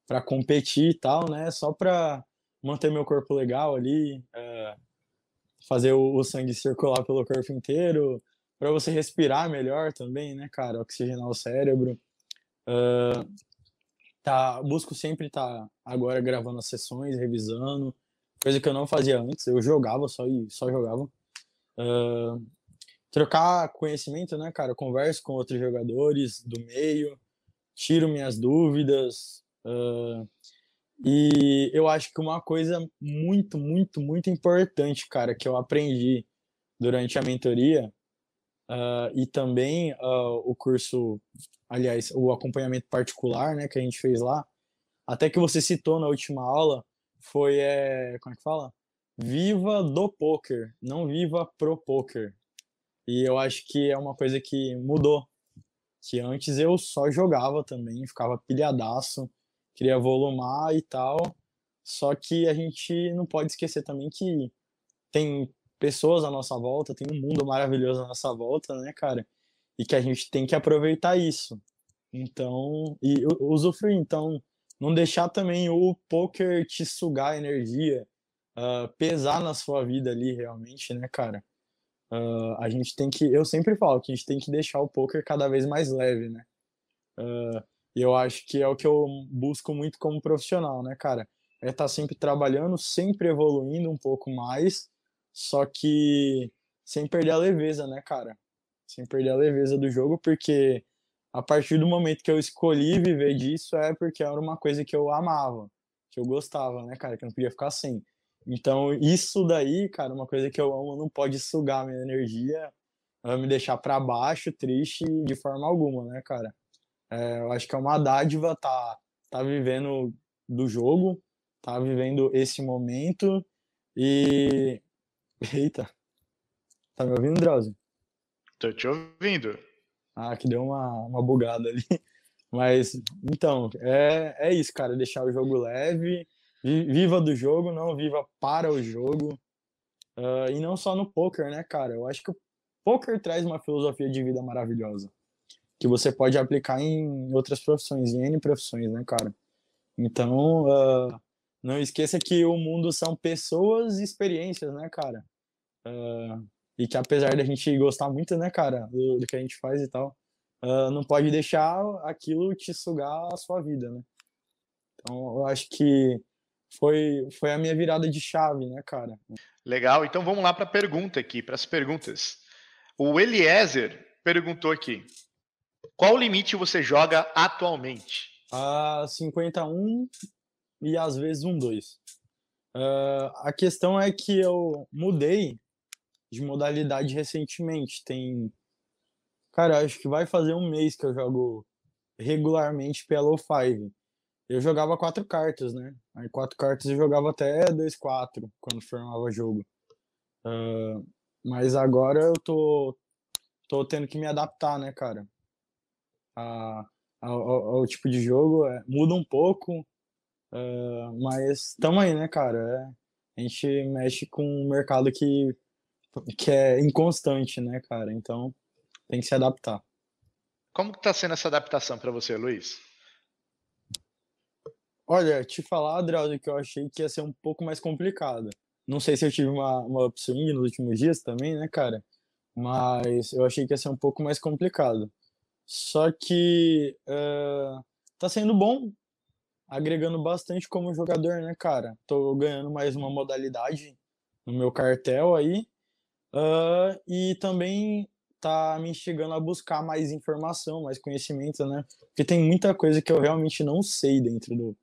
para competir e tal, né, só para manter meu corpo legal ali, é, fazer o, sangue circular pelo corpo inteiro, para você respirar melhor também, né, cara, oxigenar o cérebro. Uh, tá, busco sempre estar tá agora gravando as sessões, revisando, coisa que eu não fazia antes, eu jogava só e só jogava. Uh, trocar conhecimento, né, cara? Converso com outros jogadores do meio, tiro minhas dúvidas. Uh, e eu acho que uma coisa muito, muito, muito importante, cara, que eu aprendi durante a mentoria uh, e também uh, o curso, aliás, o acompanhamento particular, né, que a gente fez lá, até que você citou na última aula, foi, é, como é que fala? Viva do poker, não viva pro poker. E eu acho que é uma coisa que mudou. Que antes eu só jogava também, ficava pilhadaço, queria volumar e tal. Só que a gente não pode esquecer também que tem pessoas à nossa volta, tem um mundo maravilhoso à nossa volta, né, cara? E que a gente tem que aproveitar isso. Então, e usufruir. Então, não deixar também o poker te sugar energia, uh, pesar na sua vida ali realmente, né, cara? Uh, a gente tem que, eu sempre falo que a gente tem que deixar o poker cada vez mais leve, né? Uh, eu acho que é o que eu busco muito como profissional, né, cara? É estar tá sempre trabalhando, sempre evoluindo um pouco mais, só que sem perder a leveza, né, cara? Sem perder a leveza do jogo, porque a partir do momento que eu escolhi viver disso é porque era uma coisa que eu amava, que eu gostava, né, cara? Que eu não podia ficar sem. Então, isso daí, cara, uma coisa que eu amo não pode sugar minha energia, me deixar para baixo, triste de forma alguma, né, cara? É, eu acho que é uma dádiva tá, tá vivendo do jogo, tá vivendo esse momento e. (laughs) Eita! Tá me ouvindo, Drauzio? Tô te ouvindo. Ah, que deu uma, uma bugada ali. (laughs) Mas, então, é, é isso, cara. Deixar o jogo leve, Viva do jogo, não viva para o jogo. Uh, e não só no poker, né, cara? Eu acho que o poker traz uma filosofia de vida maravilhosa. Que você pode aplicar em outras profissões, em N profissões, né, cara? Então, uh, não esqueça que o mundo são pessoas e experiências, né, cara? Uh, e que apesar da gente gostar muito, né, cara, do, do que a gente faz e tal, não pode deixar aquilo te sugar a sua vida, né? Então, eu acho que foi, foi a minha virada de chave, né, cara? Legal, então vamos lá para a pergunta aqui, para as perguntas. O Eliezer perguntou aqui: qual limite você joga atualmente? A 51 e às vezes um 2. Uh, a questão é que eu mudei de modalidade recentemente. Tem. Cara, acho que vai fazer um mês que eu jogo regularmente pelo 5 eu jogava quatro cartas, né? Aí quatro cartas eu jogava até 2-4 quando formava jogo. Uh, mas agora eu tô, tô tendo que me adaptar, né, cara? A, ao, ao, tipo de jogo. É, muda um pouco, uh, mas tamo aí, né, cara? É, a gente mexe com um mercado que, que é inconstante, né, cara? Então tem que se adaptar. Como que tá sendo essa adaptação para você, Luiz? Olha, te falar, Drauzio, que eu achei que ia ser um pouco mais complicado. Não sei se eu tive uma, uma upswing nos últimos dias também, né, cara? Mas eu achei que ia ser um pouco mais complicado. Só que uh, tá sendo bom, agregando bastante como jogador, né, cara? Tô ganhando mais uma modalidade no meu cartel aí. Uh, e também tá me instigando a buscar mais informação, mais conhecimento, né? Porque tem muita coisa que eu realmente não sei dentro do,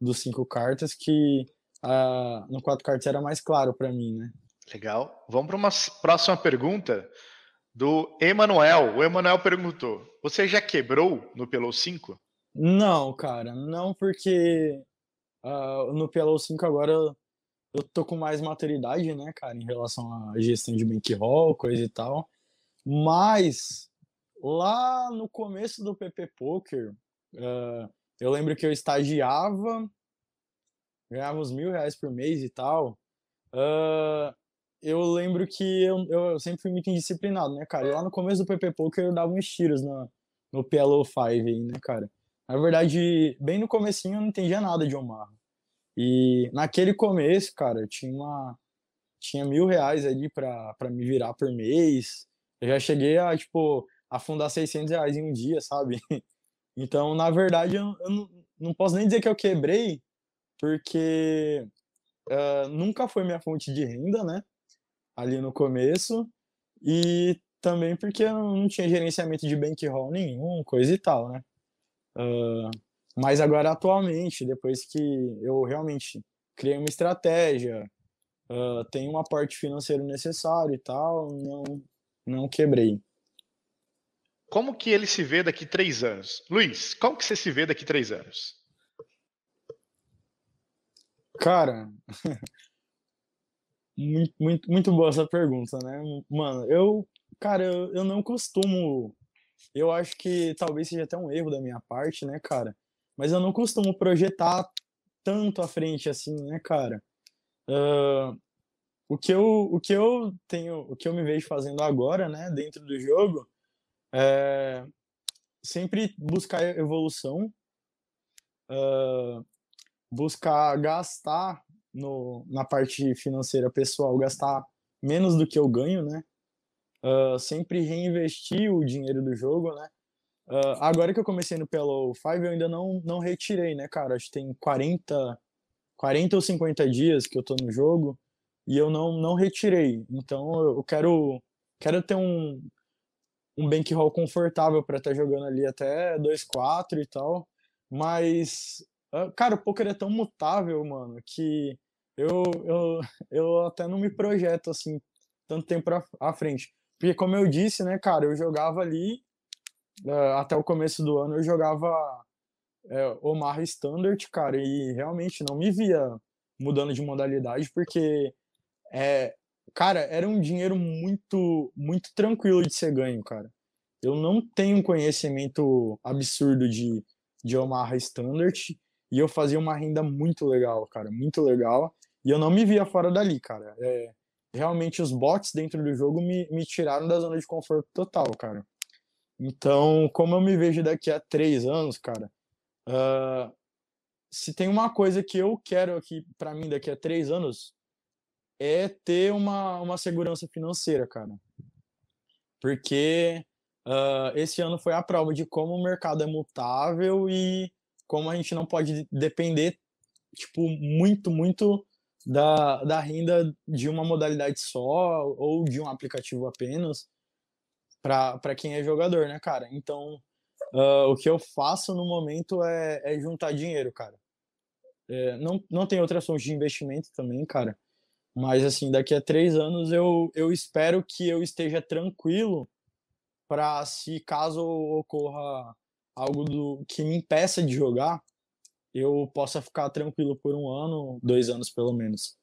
dos cinco cartas que uh, no quatro cartas era mais claro para mim, né? Legal. Vamos para uma próxima pergunta do Emanuel. O Emanuel perguntou: Você já quebrou no Pelou 5? Não, cara, não, porque uh, no Pelou 5 agora eu, eu tô com mais maturidade, né, cara, em relação à gestão de bankroll, coisa e tal. Mas lá no começo do PP Poker, uh, eu lembro que eu estagiava, ganhava uns mil reais por mês e tal. Uh, eu lembro que eu, eu sempre fui muito indisciplinado, né, cara? E lá no começo do PP Poker eu dava uns tiros no, no PLO5 aí, né, cara? Na verdade, bem no comecinho eu não entendia nada de Omar. E naquele começo, cara, eu tinha uma tinha mil reais ali pra, pra me virar por mês. Eu já cheguei a, tipo, afundar 600 reais em um dia, sabe? (laughs) Então, na verdade, eu, eu não, não, posso nem dizer que eu quebrei, porque uh, nunca foi minha fonte de renda, né? Ali no começo. E também porque eu não tinha gerenciamento de bankroll nenhum, coisa e tal, né? Uh, mas agora, atualmente, depois que eu realmente criei uma estratégia, uh, tenho um aporte financeiro necessário e tal, não, não quebrei. Como que ele se vê daqui três anos? Luiz, como que você se vê daqui três anos? Cara, (laughs) muito, muito, muito boa essa pergunta, né? Mano, eu, cara, eu, eu não costumo. Eu acho que talvez seja até um erro da minha parte, né, cara? Mas eu não costumo projetar tanto à frente assim, né, cara? Uh, o que eu, o que eu tenho, o que eu me vejo fazendo agora, né, dentro do jogo, é, sempre buscar evolução, uh, buscar gastar no, na parte financeira pessoal, gastar menos do que eu ganho, né? Uh, sempre reinvestir o dinheiro do jogo, né? Uh, agora que eu comecei no PLO 5, eu ainda não, não retirei, né, cara? Acho que tem 40, 40 ou 50 dias que eu tô no jogo e eu não, não retirei. Então eu quero, quero ter um, um bankroll confortável para estar tá jogando ali até 2-4 e tal. Mas, uh, cara, o poker é tão mutável, mano, que eu, eu, eu até não me projeto assim tanto tempo à, frente. Porque, como eu disse, né, cara, eu jogava ali uh, até o começo do ano, eu jogava uh, Omar Standard, cara, e realmente não me via mudando de modalidade, porque, é, cara, era um dinheiro muito, muito tranquilo de ser ganho, cara. Eu não tenho conhecimento absurdo de, de Omar Standard, e eu fazia uma renda muito legal, cara, muito legal. E eu não me via fora dali, cara. É, realmente os bots dentro do jogo me, me tiraram da zona de conforto total, cara. Então, como eu me vejo daqui a três anos, cara, uh, se tem uma coisa que eu quero aqui para mim daqui a três anos é ter uma, uma segurança financeira, cara. Porque uh, esse ano foi a prova de como o mercado é mutável e como a gente não pode depender, tipo, muito, muito da, da renda de uma modalidade só ou de um aplicativo apenas para quem é jogador, né, cara? Então, uh, o que eu faço no momento é, é juntar dinheiro, cara. É, não, não tem outras fontes de investimento também, cara. Mas, assim, daqui a três anos eu, eu espero que eu esteja tranquilo para, se caso ocorra algo do que me impeça de jogar, eu possa ficar tranquilo por um ano, dois anos pelo menos.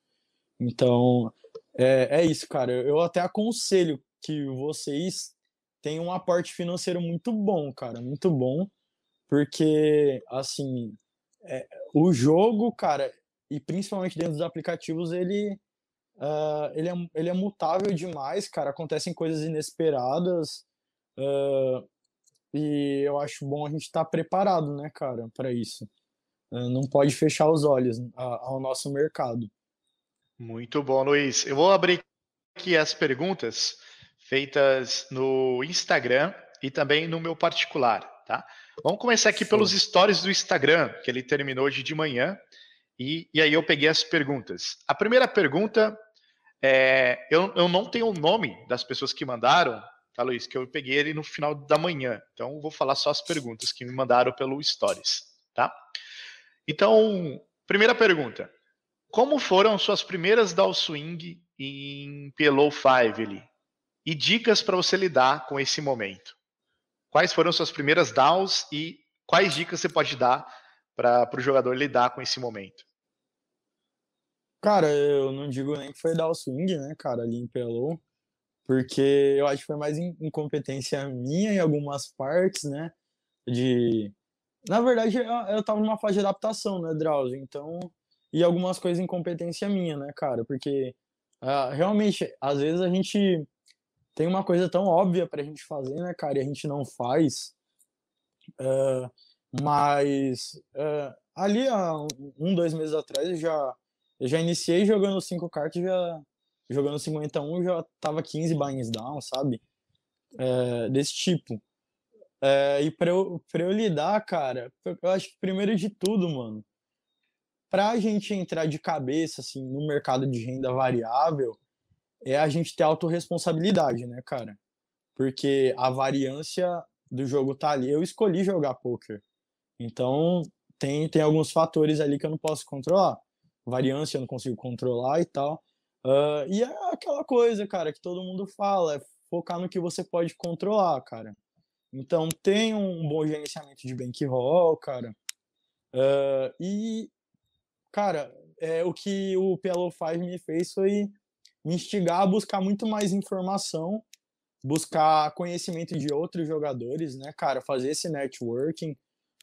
Então, é, é isso, cara. Eu até aconselho que vocês tenham um aporte financeiro muito bom, cara, muito bom, porque, assim, é, o jogo, cara, e principalmente dentro dos aplicativos, ele, uh, ele, é, ele é mutável demais, cara, acontecem coisas inesperadas, uh, e eu acho bom a gente estar tá preparado, né, cara, para isso. Uh, não pode fechar os olhos ao nosso mercado. Muito bom, Luiz. Eu vou abrir aqui as perguntas feitas no Instagram e também no meu particular, tá? Vamos começar aqui pelos stories do Instagram, que ele terminou hoje de manhã, e, e aí eu peguei as perguntas. A primeira pergunta é, eu, eu não tenho o nome das pessoas que mandaram, tá, Luiz? Que eu peguei ele no final da manhã. Então, vou falar só as perguntas que me mandaram pelo Stories, tá? Então, primeira pergunta. Como foram suas primeiras down swing em PLO 5 ali? E dicas para você lidar com esse momento. Quais foram suas primeiras downs e quais dicas você pode dar para o jogador lidar com esse momento? Cara, eu não digo nem que foi down swing, né, cara, ali em PLO, porque eu acho que foi mais incompetência minha em algumas partes, né, de... Na verdade, eu, tava numa fase de adaptação, né, Drauzio, então e algumas coisas incompetência minha, né, cara? Porque uh, realmente, às vezes a gente tem uma coisa tão óbvia pra gente fazer, né, cara, e a gente não faz. Uh, mas uh, ali há um, dois meses atrás eu já, eu já iniciei jogando cinco cartas, já jogando 51, já tava 15 buy down, sabe? Uh, desse tipo. E pra eu, pra eu lidar, cara, eu acho que primeiro de tudo, mano, para a gente entrar de cabeça assim no mercado de renda variável é a gente ter autorresponsabilidade, né, cara? Porque a variância do jogo tá ali. Eu escolhi jogar poker. Então, tem, tem alguns fatores ali que eu não posso controlar. Variância eu não consigo controlar e tal. Uh, e é aquela coisa, cara, que todo mundo fala, é focar no que você pode controlar, cara. Então, tem um bom gerenciamento de bankroll, cara. Uh, e cara, é, o que o PLO 5 me fez foi me instigar a buscar muito mais informação, buscar conhecimento de outros jogadores, né, cara, fazer esse networking,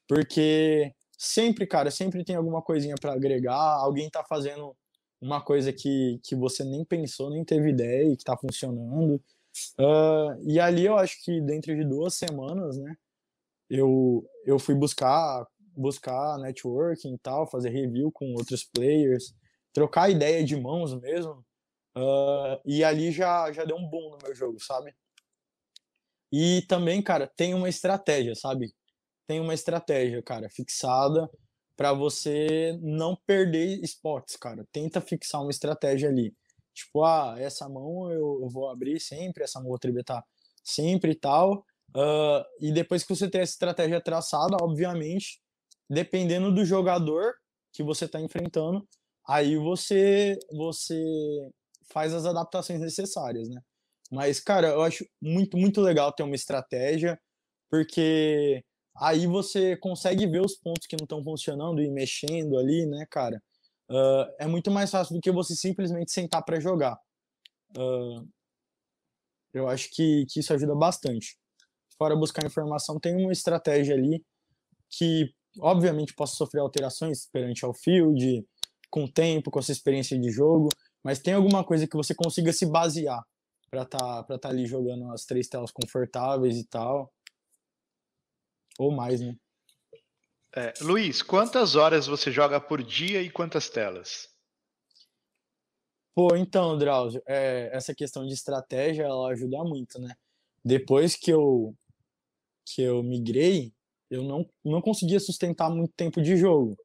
porque sempre, cara, sempre tem alguma coisinha para agregar, alguém tá fazendo uma coisa que, que você nem pensou, nem teve ideia e que tá funcionando. Uh, e ali eu acho que dentro de duas semanas, né, eu, eu fui buscar buscar networking e tal, fazer review com outros players, trocar ideia de mãos mesmo. Uh, e ali já, já deu um boom no meu jogo, sabe? E também, cara, tem uma estratégia, sabe? Tem uma estratégia, cara, fixada para você não perder spots, cara. Tenta fixar uma estratégia ali. Tipo, ah, essa mão eu, vou abrir sempre, essa mão eu vou tributar sempre e tal. Uh, e depois que você tem essa estratégia traçada, obviamente, dependendo do jogador que você está enfrentando, aí você você faz as adaptações necessárias, né? Mas, cara, eu acho muito, muito legal ter uma estratégia, porque aí você consegue ver os pontos que não estão funcionando e mexendo ali, né, cara? Uh, é muito mais fácil do que você simplesmente sentar para jogar. Uh, eu acho que, que isso ajuda bastante. Fora buscar informação, tem uma estratégia ali que, obviamente, possa sofrer alterações perante ao field, com o tempo, com a sua experiência de jogo, mas tem alguma coisa que você consiga se basear para tá, tá ali jogando as três telas confortáveis e tal. Ou mais, né? É, Luiz, quantas horas você joga por dia e quantas telas? Pô, então, Drauzio, é, essa questão de estratégia, ela ajuda muito, né? Depois que eu, que eu migrei, eu não, não conseguia sustentar muito tempo de jogo.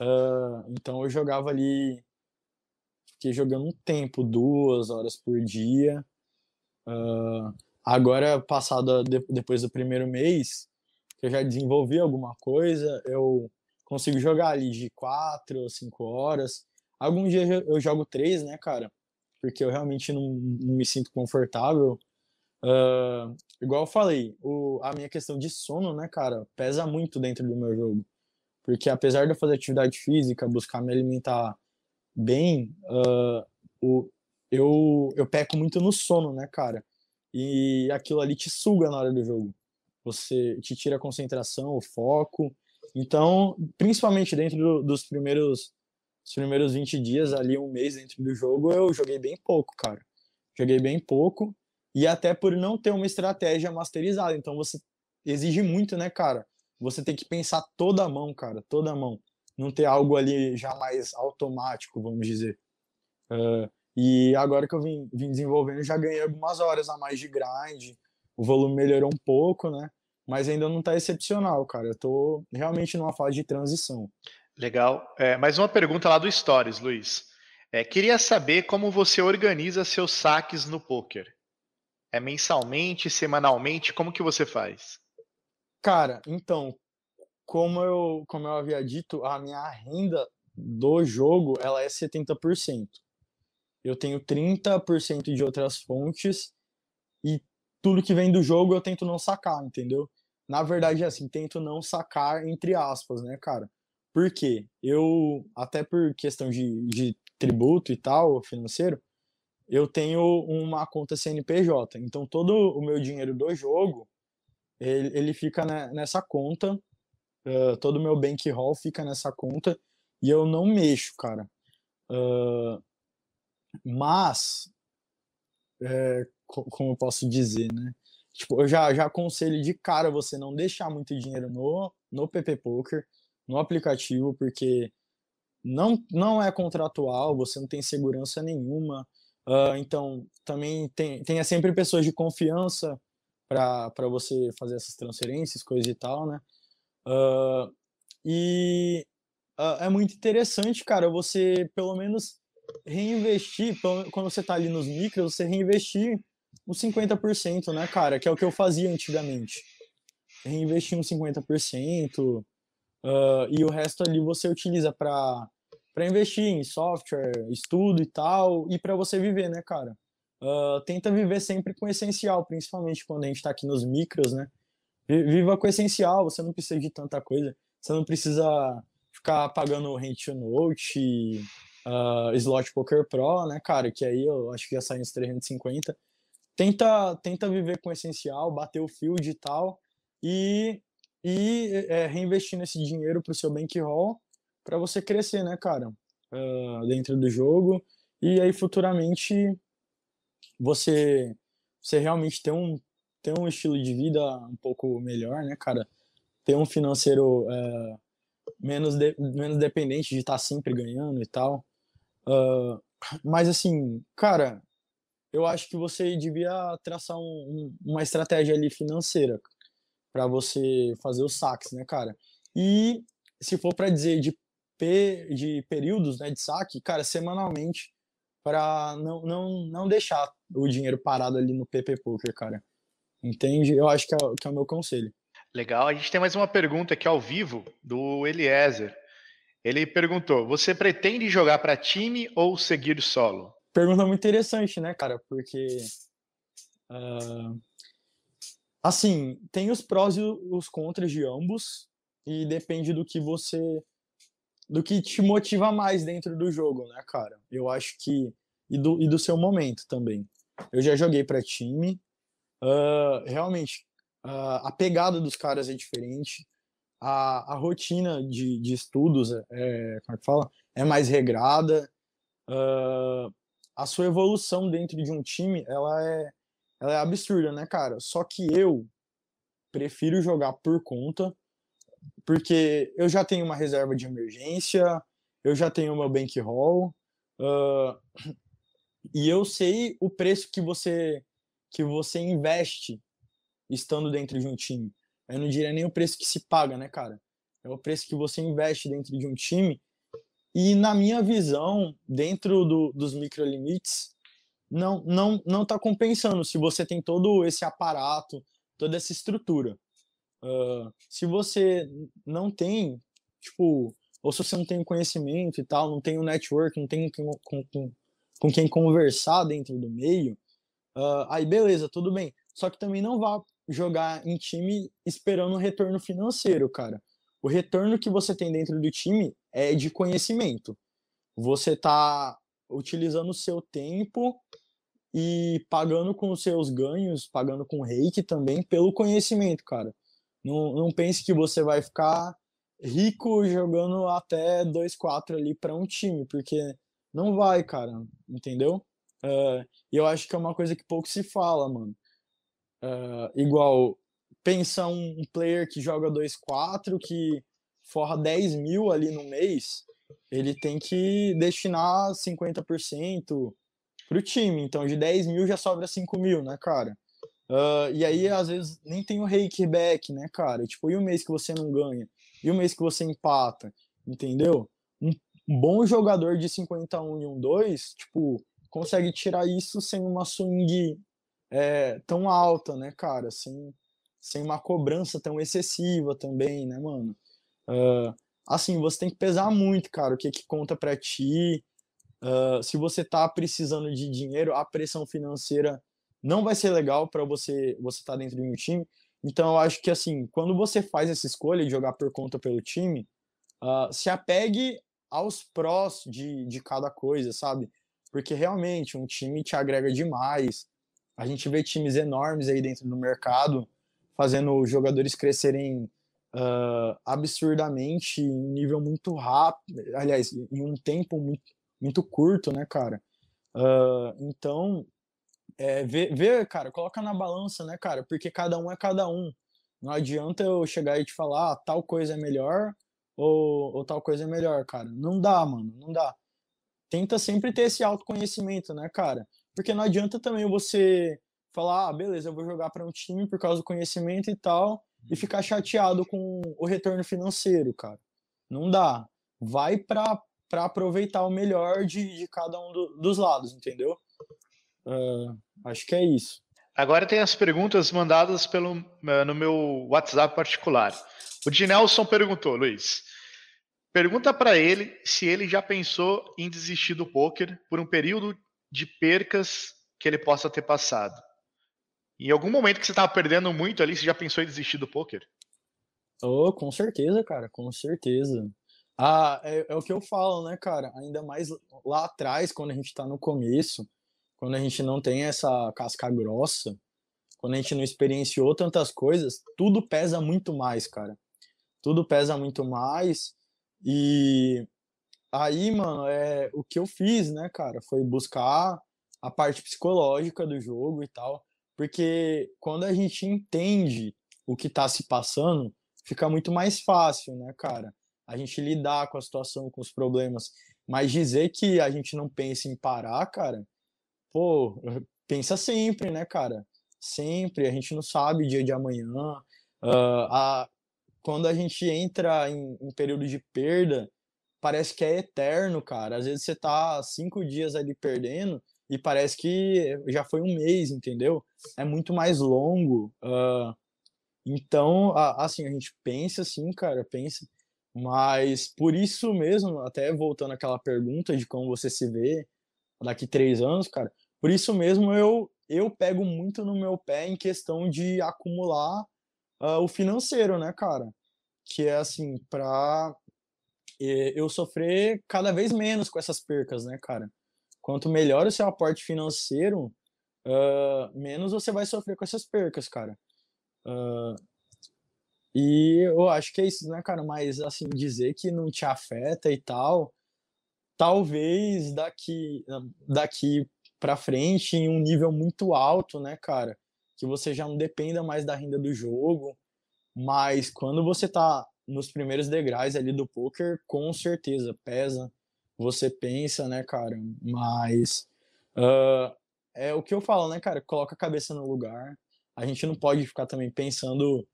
Uh, então eu jogava ali, fiquei jogando um tempo, duas horas por dia. Uh, agora, passado de, depois do primeiro mês, que eu já desenvolvi alguma coisa, eu consigo jogar ali de quatro ou cinco horas. Alguns dias eu jogo três, né, cara? Porque eu realmente não, não me sinto confortável. Uh, igual eu falei, o, a minha questão de sono, né, cara, pesa muito dentro do meu jogo. Porque apesar de eu fazer atividade física, buscar me alimentar bem, uh, o, eu, eu peco muito no sono, né, cara? E aquilo ali te suga na hora do jogo. Você te tira a concentração, o foco. Então, principalmente dentro do, dos primeiros os primeiros 20 dias, ali um mês dentro do jogo, eu joguei bem pouco, cara. Joguei bem pouco. E até por não ter uma estratégia masterizada. Então você exige muito, né, cara? Você tem que pensar toda a mão, cara, toda a mão. Não ter algo ali já mais automático, vamos dizer. Uh, e agora que eu vim, vim desenvolvendo, já ganhei algumas horas a mais de grind. O volume melhorou um pouco, né? Mas ainda não tá excepcional, cara. Eu tô realmente numa fase de transição. Legal. É, mais uma pergunta lá do Stories, Luiz. É, queria saber como você organiza seus saques no poker. É mensalmente, semanalmente? Como que você faz? Cara, então, como eu, como eu havia dito, a minha renda do jogo ela é 70%. Eu tenho 30% de outras fontes tudo que vem do jogo eu tento não sacar, entendeu? Na verdade, é assim, tento não sacar entre aspas, né, cara? Por quê? Eu, até por questão de, de tributo e tal, financeiro, eu tenho uma conta CNPJ. Então, todo o meu dinheiro do jogo, ele, ele fica nessa conta, uh, todo o meu bankroll fica nessa conta, e eu não mexo, cara. Uh, mas, é, como eu posso dizer, né? Tipo, eu já, já aconselho de cara você não deixar muito dinheiro no, no PP Poker, no aplicativo, porque não, não é contratual, você não tem segurança nenhuma. Uh, então, também tem, tenha sempre pessoas de confiança para você fazer essas transferências, coisa e tal, né? Uh, e uh, é muito interessante, cara, você pelo menos reinvestir, quando você tá ali nos micros, você reinvestir uns 50%, né, cara? Que é o que eu fazia antigamente. Reinvestir uns 50%, Uh, e o resto ali você utiliza para para investir em software, estudo e tal, e para você viver, né, cara? Uh, tenta viver sempre com o essencial, principalmente quando a gente está aqui nos micros, né? Viva com o essencial, você não precisa de tanta coisa, você não precisa ficar pagando rent note, uh, slot poker pro, né, cara? Que aí eu acho que já sai uns 350. Tenta, tenta viver com o essencial, bater o field e tal, e e é, reinvestindo esse dinheiro para o seu bankroll para você crescer, né, cara, uh, dentro do jogo e aí futuramente você você realmente ter um ter um estilo de vida um pouco melhor, né, cara, ter um financeiro uh, menos de, menos dependente de estar tá sempre ganhando e tal. Uh, mas assim, cara, eu acho que você devia traçar um, um, uma estratégia ali financeira para você fazer os saques, né, cara? E se for para dizer de, de períodos né, de saque, cara, semanalmente, para não, não, não deixar o dinheiro parado ali no PP Poker, cara. Entende? Eu acho que é, que é o meu conselho. Legal. A gente tem mais uma pergunta aqui ao vivo do Eliezer. Ele perguntou: Você pretende jogar para time ou seguir solo? Pergunta muito interessante, né, cara? Porque. Uh, assim, tem os prós e os contras de ambos, e depende do que você. do que te motiva mais dentro do jogo, né, cara? Eu acho que. E do, e do seu momento também. Eu já joguei para time. Uh, realmente, uh, a pegada dos caras é diferente a, a rotina de, de estudos é, é, como é que fala? é mais regrada, uh, a sua evolução dentro de um time ela é, ela é absurda, né, cara? Só que eu prefiro jogar por conta, porque eu já tenho uma reserva de emergência, eu já tenho meu bankroll, uh, e eu sei o preço que você que você investe estando dentro de um time eu não diria nem o preço que se paga, né, cara? É o preço que você investe dentro de um time. E na minha visão, dentro do, dos microlimites, não, não, não tá compensando se você tem todo esse aparato, toda essa estrutura. Uh, se você não tem, tipo, ou se você não tem conhecimento e tal, não tem o um network, não tem com, com, com, com quem conversar dentro do meio, uh, aí beleza, tudo bem. Só que também não vá jogar em time esperando um retorno financeiro, cara. O retorno que você tem dentro do time é de conhecimento. Você tá utilizando o seu tempo e pagando com os seus ganhos, pagando com reiki também pelo conhecimento, cara. Não, não pense que você vai ficar rico jogando até 2-4 ali para um time, porque não vai, cara, entendeu? Uh, e eu acho que é uma coisa que pouco se fala, mano. Uh, igual, pensa um, player que joga 2-4, que forra 10 mil ali no mês, ele tem que destinar 50% pro time. Então, de 10 mil já sobra 5 mil, né, cara? Uh, e aí, às vezes, nem tem o rake back, né, cara? Tipo, e o mês que você não ganha? E o mês que você empata? Entendeu? Um bom jogador de 51 e 1-2, tipo, consegue tirar isso sem uma swing é, tão alta, né, cara? Sem, sem uma cobrança tão excessiva também, né, mano? Uh, assim, você tem que pesar muito, cara, o que, que conta para ti. Uh, se você tá precisando de dinheiro, a pressão financeira não vai ser legal para você você estar tá dentro de um time. Então, eu acho que, assim, quando você faz essa escolha de jogar por conta pelo time, uh, se apegue aos prós de, de cada coisa, sabe? Porque realmente um time te agrega demais. A gente vê times enormes aí dentro do mercado fazendo jogadores crescerem uh, absurdamente em nível muito rápido, aliás, em um tempo muito, muito curto, né, cara? Uh, então, é, vê, vê, cara, coloca na balança, né, cara? Porque cada um é cada um. Não adianta eu chegar e te falar ah, tal coisa é melhor ou, ou tal coisa é melhor, cara. Não dá, mano, não dá. Tenta sempre ter esse autoconhecimento, né, cara? Porque não adianta também você falar, ah, beleza, eu vou jogar para um time por causa do conhecimento e tal, e ficar chateado com o retorno financeiro, cara. Não dá. Vai para aproveitar o melhor de, de cada um do, dos lados, entendeu? Uh, acho que é isso. Agora tem as perguntas mandadas pelo, eh, no meu WhatsApp particular. O Dinelson perguntou, Luiz, pergunta para ele se ele já pensou em desistir do poker por um período de percas que ele possa ter passado. Em algum momento que você estava perdendo muito ali, você já pensou em desistir do poker? Oh, com certeza, cara, com certeza. Ah, é, é, o que eu falo, né, cara? Ainda mais lá atrás, quando a gente está no começo, quando a gente não tem essa casca grossa, quando a gente não experienciou tantas coisas, tudo pesa muito mais, cara. Tudo pesa muito mais. E Aí, mano, é, o que eu fiz, né, cara, foi buscar a parte psicológica do jogo e tal, porque quando a gente entende o que tá se passando, fica muito mais fácil, né, cara? A gente lidar com a situação, com os problemas. Mas dizer que a gente não pensa em parar, cara, pô, pensa sempre, né, cara? Sempre, a gente não sabe o dia de amanhã. Uh, a, quando a gente entra em, em período de perda, parece que é eterno, cara. Às vezes você tá cinco dias ali perdendo e parece que já foi um mês, entendeu? É muito mais longo. Uh, então, assim, a gente pensa assim, cara, pensa. Mas por isso mesmo, até voltando àquela pergunta de como você se vê daqui três anos, cara, por isso mesmo eu, eu pego muito no meu pé em questão de acumular uh, o financeiro, né, cara? Que é assim, pra eu sofrer cada vez menos com essas percas, né, cara? Quanto melhor o seu aporte financeiro, uh, menos você vai sofrer com essas percas, cara. Uh, e eu acho que é isso, né, cara? Mas, assim, dizer que não te afeta e tal, talvez daqui, daqui pra frente, em um nível muito alto, né, cara? Que você já não dependa mais da renda do jogo. Mas quando você tá nos primeiros degraus ali do poker, com certeza pesa. Você pensa, né, cara? Mas uh, é o que eu falo, né, cara? Coloca a cabeça no lugar. A gente não pode ficar também pensando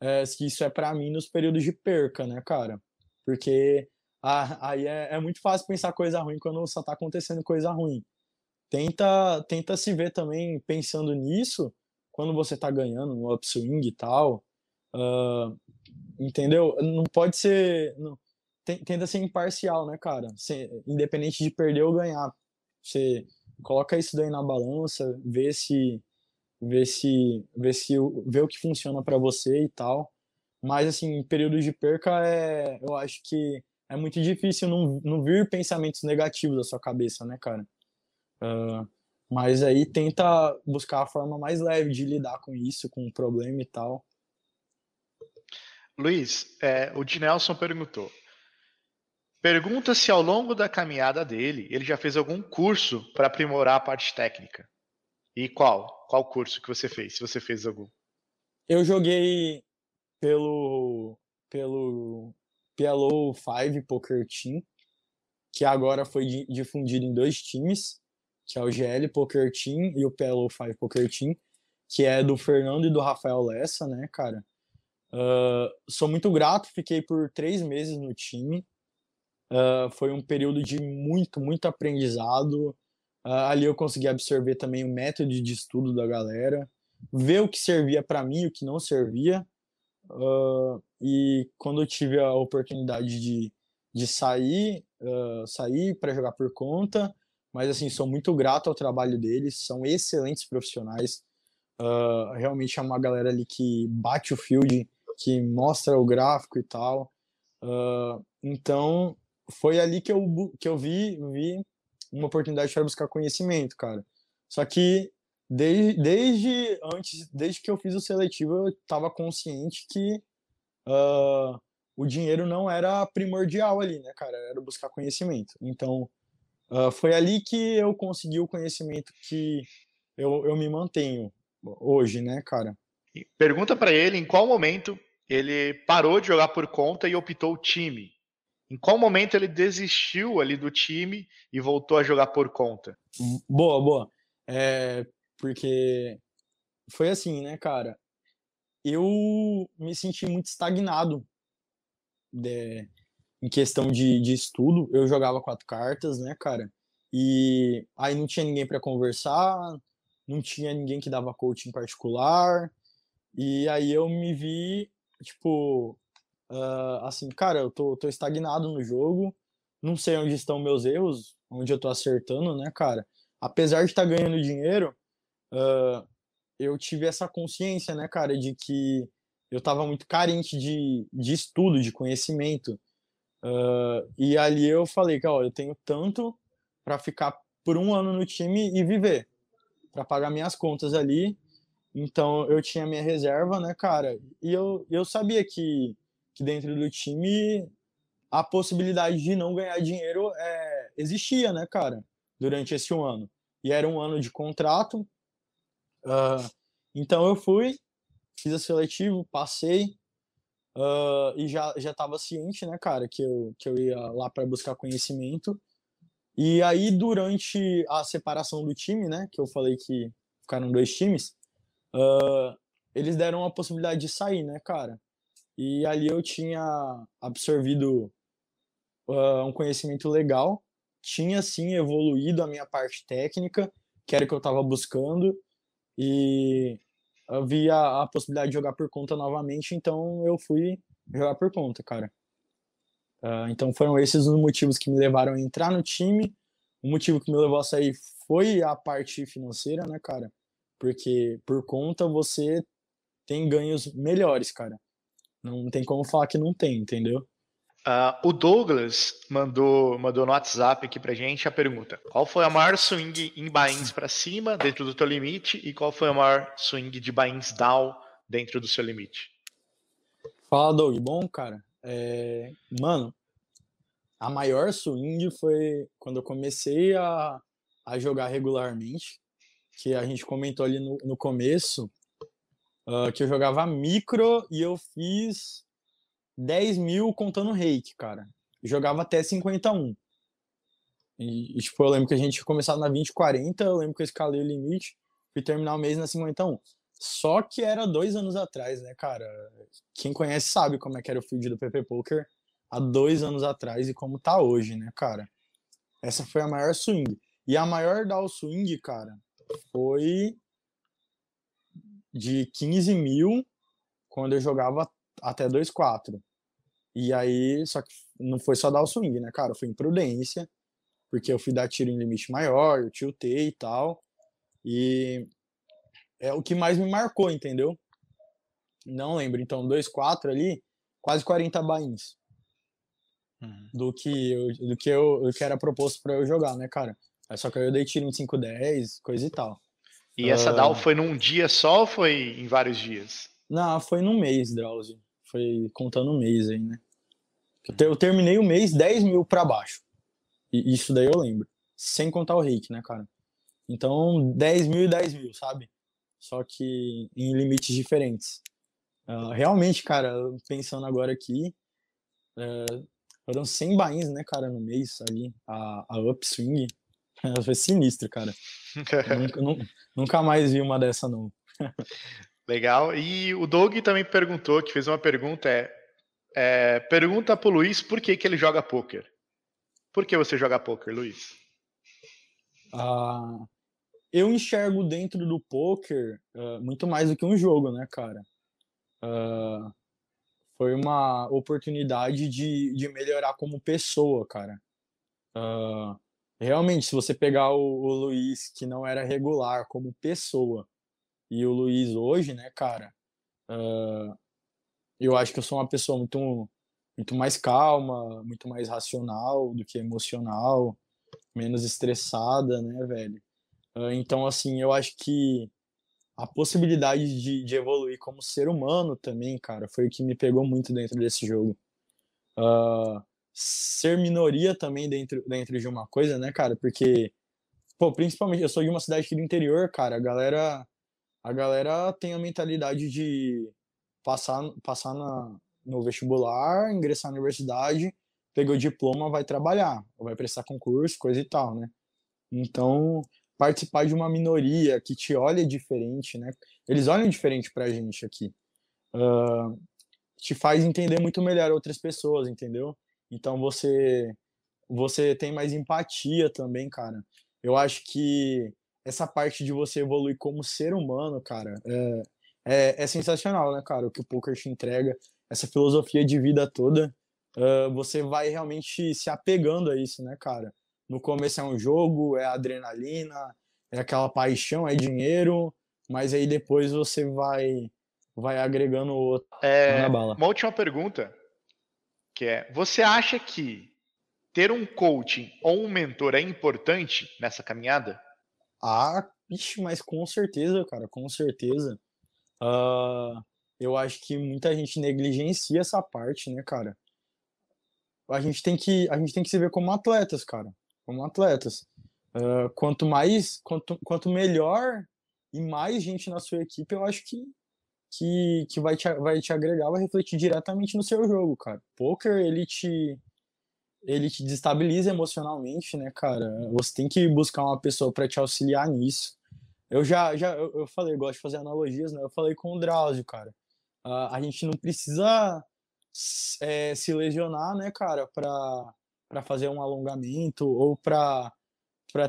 é, se isso é para mim nos períodos de perca, né, cara? Porque ah, aí é, é, muito fácil pensar coisa ruim quando só tá acontecendo coisa ruim. Tenta, tenta se ver também pensando nisso quando você tá ganhando no upswing e tal. Uh, entendeu? Não pode ser. Não, tenta ser imparcial, né, cara? independente de perder ou ganhar. Você coloca isso daí na balança, vê se ver se ver se ver o que funciona para você e tal. Mas assim, em períodos de perca é, eu acho que é muito difícil não, não vir pensamentos negativos da sua cabeça, né, cara? Uh, mas aí tenta buscar a forma mais leve de lidar com isso, com o problema e tal. Luiz, é, o Dinelson perguntou. Pergunta se ao longo da caminhada dele ele já fez algum curso para aprimorar a parte técnica. E qual? Qual curso que você fez, se você fez algum? Eu joguei pelo pelo PLO 5 Poker Team, que agora foi difundido em dois times, que é o GL Poker Team e o PLO 5 Poker Team, que é do Fernando e do Rafael Lessa, né, cara? Uh, sou muito grato, fiquei por três meses no time. Uh, foi um período de muito, muito aprendizado. Uh, ali eu consegui absorver também o método de estudo da galera, ver o que servia para mim e o que não servia. Uh, e quando eu tive a oportunidade de, de sair, sair para jogar por conta, mas assim, sou muito grato ao trabalho deles, são excelentes profissionais. realmente é uma galera ali que bate o field, que mostra o gráfico e tal. então, foi ali que eu, que eu vi, vi uma oportunidade para buscar conhecimento, cara. Só que desde, desde antes, desde que eu fiz o seletivo, eu estava consciente que uh, o dinheiro não era primordial ali, né, cara? Era buscar conhecimento. Então, uh, foi ali que eu consegui o conhecimento que eu, eu me mantenho hoje, né, cara? Pergunta para ele em qual momento ele parou de jogar por conta e optou o time. Em qual momento ele desistiu ali do time e voltou a jogar por conta? Boa, boa. É, porque foi assim, né, cara? Eu me senti muito estagnado de, né, em questão de, de estudo. Eu jogava quatro cartas, né, cara? E aí não tinha ninguém para conversar, não tinha ninguém que dava coaching particular. E aí eu me vi, tipo, uh, assim, cara, eu tô, tô estagnado no jogo, não sei onde estão meus erros, onde eu tô acertando, né, cara? Apesar de estar tá ganhando dinheiro, uh, eu tive essa consciência, né, cara, de que eu tava muito carente de, de estudo, de conhecimento. Uh, e ali eu falei que, ó, eu tenho tanto para ficar por um ano no time e viver, para pagar minhas contas ali. Então eu tinha minha reserva, né, cara? E eu, eu sabia que que dentro do time a possibilidade de não ganhar dinheiro é, existia, né, cara, durante esse um ano. E era um ano de contrato. Uh, então eu fui, fiz a seletivo, passei uh, e já já estava ciente, né, cara, que eu que eu ia lá para buscar conhecimento. E aí, durante a separação do time, né, que eu falei que ficaram dois times, uh, eles deram a possibilidade de sair, né, cara? E ali eu tinha absorvido uh, um conhecimento legal, tinha sim evoluído a minha parte técnica, que era o que eu estava buscando, e havia a possibilidade de jogar por conta novamente, então eu fui jogar por conta, cara. Uh, então foram esses os motivos que me levaram a entrar no time. O motivo que me levou a sair foi a parte financeira, né, cara? Porque por conta você tem ganhos melhores, cara. Não tem como falar que não tem, entendeu? Uh, o Douglas mandou, mandou no WhatsApp aqui pra gente a pergunta: qual foi a maior swing em bains para cima dentro do teu limite e qual foi a maior swing de bains down dentro do seu limite? Fala, Doug. Bom, cara, é... mano, a maior swing foi quando eu comecei a, a jogar regularmente, que a gente comentou ali no, no começo, uh, que eu jogava micro e eu fiz 10 mil contando reiki, cara. Jogava até 51. E, e, tipo, eu lembro que a gente começado na 20, 40, eu lembro que eu escalei o limite, fui terminar o mês na 51. Só que era dois anos atrás, né, cara? Quem conhece sabe como é que era o field do PP Poker há dois anos atrás e como tá hoje, né, cara? Essa foi a maior swing. E a maior down swing, cara, foi de 15 mil quando eu jogava até 2,4. E aí, só que não foi só dar o swing, né, cara? Foi imprudência, porque eu fui dar tiro em limite maior, eu tiltei e tal. E é o que mais me marcou, entendeu? Não lembro. Então, 2,4 ali, quase 40 bains. Uhum. Do que, eu, do que, eu, do que era proposto para eu jogar, né, cara? Só que eu dei tiro em 5,10, coisa e tal. E essa uh... DAO foi num dia só ou foi em vários dias? Não, foi num mês, Drauzio foi contando um mês aí, né? Eu terminei o mês 10 mil para baixo. E isso daí eu lembro. Sem contar o reiki, né, cara? Então, 10 mil e 10 mil, sabe? Só que em limites diferentes. Uh, realmente, cara, pensando agora aqui, uh, foram 100 bains, né, cara, no mês ali, a, a upswing. Foi sinistro, cara. (laughs) nunca, nunca mais vi uma dessa, não. Legal. E o Doug também perguntou, que fez uma pergunta, é, é pergunta pro Luiz por que, que ele joga poker. Por que você joga poker, Luiz? Ah, eu enxergo dentro do poker uh, muito mais do que um jogo, né, cara? Uh, foi uma oportunidade de, de melhorar como pessoa, cara. Uh, realmente, se você pegar o, o Luiz, que não era regular como pessoa, e o Luiz hoje, né, cara, uh, eu acho que eu sou uma pessoa muito, muito mais calma, muito mais racional do que emocional, menos estressada, né, velho? Uh, então, assim, eu acho que a possibilidade de, de evoluir como ser humano também, cara, foi o que me pegou muito dentro desse jogo. Uh, ser minoria também dentro, dentro de uma coisa, né, cara? Porque, pô, principalmente eu sou de uma cidade aqui do interior, cara, a galera a galera tem a mentalidade de passar, passar na, no vestibular, ingressar na universidade, pegou o diploma, vai trabalhar, ou vai prestar concurso, coisa e tal, né? Então, participar de uma minoria que te olha diferente, né? Eles olham diferente pra gente aqui. Uh, te faz entender muito melhor outras pessoas, entendeu? Então você você tem mais empatia também, cara. Eu acho que essa parte de você evoluir como ser humano, cara, é, é, é, sensacional, né, cara? O que o poker te entrega, essa filosofia de vida toda, uh, você vai realmente se apegando a isso, né, cara? No começo é um jogo, é adrenalina, é aquela paixão, é dinheiro, mas aí depois você vai vai agregando outro é, na bala. Uma última pergunta, que é, você acha que ter um coaching ou um mentor é importante nessa caminhada? Ah, ixi, mas com certeza, cara, com certeza. Uh, eu acho que muita gente negligencia essa parte, né, cara? A gente tem que, a gente tem que se ver como atletas, cara, como atletas. Uh, quanto mais, quanto, quanto melhor e mais gente na sua equipe, eu acho que que, que vai, te, vai te agregar, vai refletir diretamente no seu jogo, cara. Poker, ele te ele te desestabiliza emocionalmente, né, cara? Você tem que buscar uma pessoa para te auxiliar nisso. Eu já, já eu, eu falei, eu gosto de fazer analogias, né? Eu falei com o Drauzio, cara. Uh, a gente não precisa é, se lesionar, né, cara, para fazer um alongamento ou para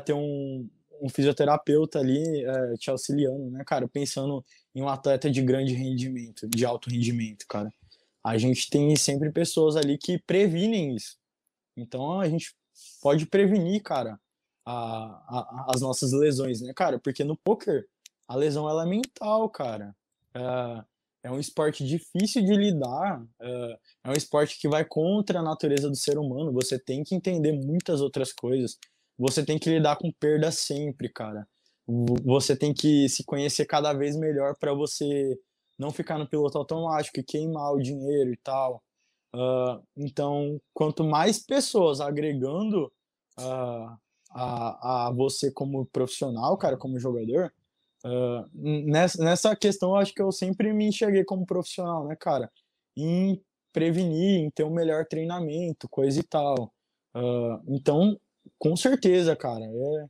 ter um, um fisioterapeuta ali é, te auxiliando, né, cara? Pensando em um atleta de grande rendimento, de alto rendimento, cara. A gente tem sempre pessoas ali que previnem isso. Então a gente pode prevenir, cara, a, a, as nossas lesões, né, cara? Porque no poker a lesão ela é mental, cara. É, é um esporte difícil de lidar, é, é um esporte que vai contra a natureza do ser humano. Você tem que entender muitas outras coisas. Você tem que lidar com perda sempre, cara. Você tem que se conhecer cada vez melhor para você não ficar no piloto automático e queimar o dinheiro e tal. Uh, então, quanto mais pessoas agregando uh, a, a você como profissional, cara, como jogador, uh, nessa, nessa questão eu acho que eu sempre me enxerguei como profissional, né, cara? Em prevenir, em ter um melhor treinamento, coisa e tal. então, com certeza, cara, é,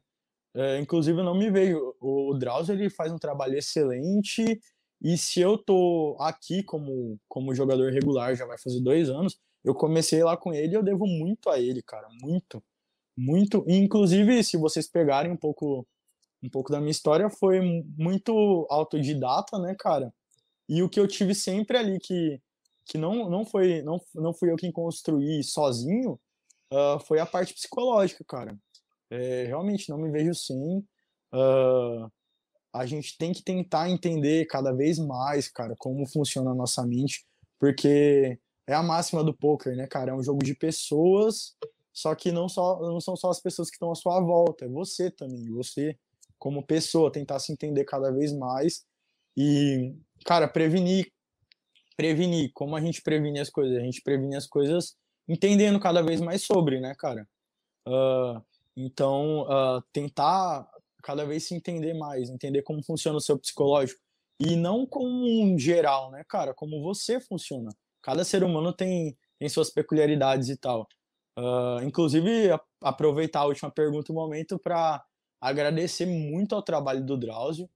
é, inclusive eu não me vejo. O, Drauzio ele faz um trabalho excelente e se eu tô aqui como, como jogador regular, já vai fazer dois anos, eu comecei lá com ele e eu devo muito a ele, cara. Muito. Muito. E, inclusive, se vocês pegarem um pouco, um pouco da minha história, foi muito autodidata, né, cara? E o que eu tive sempre ali que, que não, não, foi, não, não fui eu quem construí sozinho, uh, foi a parte psicológica, cara. É, realmente não me vejo sim. Uh, a gente tem que tentar entender cada vez mais, cara, como funciona a nossa mente, porque é a máxima do poker, né, cara? É um jogo de pessoas, só que não, só, não são só as pessoas que estão à sua volta, é você também, você como pessoa, tentar se entender cada vez mais e, cara, prevenir, prevenir, como a gente previne as coisas? A gente previne as coisas entendendo cada vez mais sobre, né, cara? Uh, então, uh, tentar cada vez se entender mais, entender como funciona o seu psicológico. E não como um geral, né, cara? Como você funciona. Cada ser humano tem, tem suas peculiaridades e tal. Uh, inclusive, a, aproveitar a última pergunta, o um momento, para agradecer muito ao trabalho do Drauzio,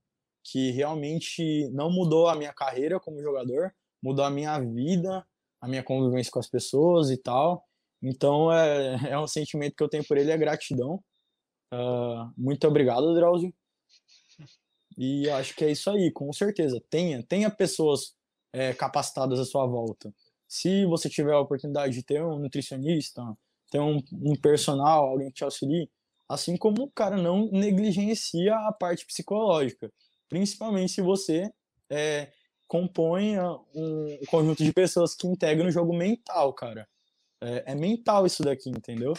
que realmente não mudou a minha carreira como jogador, mudou a minha vida, a minha convivência com as pessoas e tal. Então, é, é um sentimento que eu tenho por ele, é gratidão. Uh, muito obrigado, Drauzio. E acho que é isso aí, com certeza. Tenha, tenha pessoas é, capacitadas à sua volta. Se você tiver a oportunidade de ter um nutricionista, ter um, um personal, alguém que te auxilie, assim como o cara não negligencia a parte psicológica, principalmente se você é, compõe um conjunto de pessoas que integram o jogo mental, cara. É, é mental isso daqui, entendeu?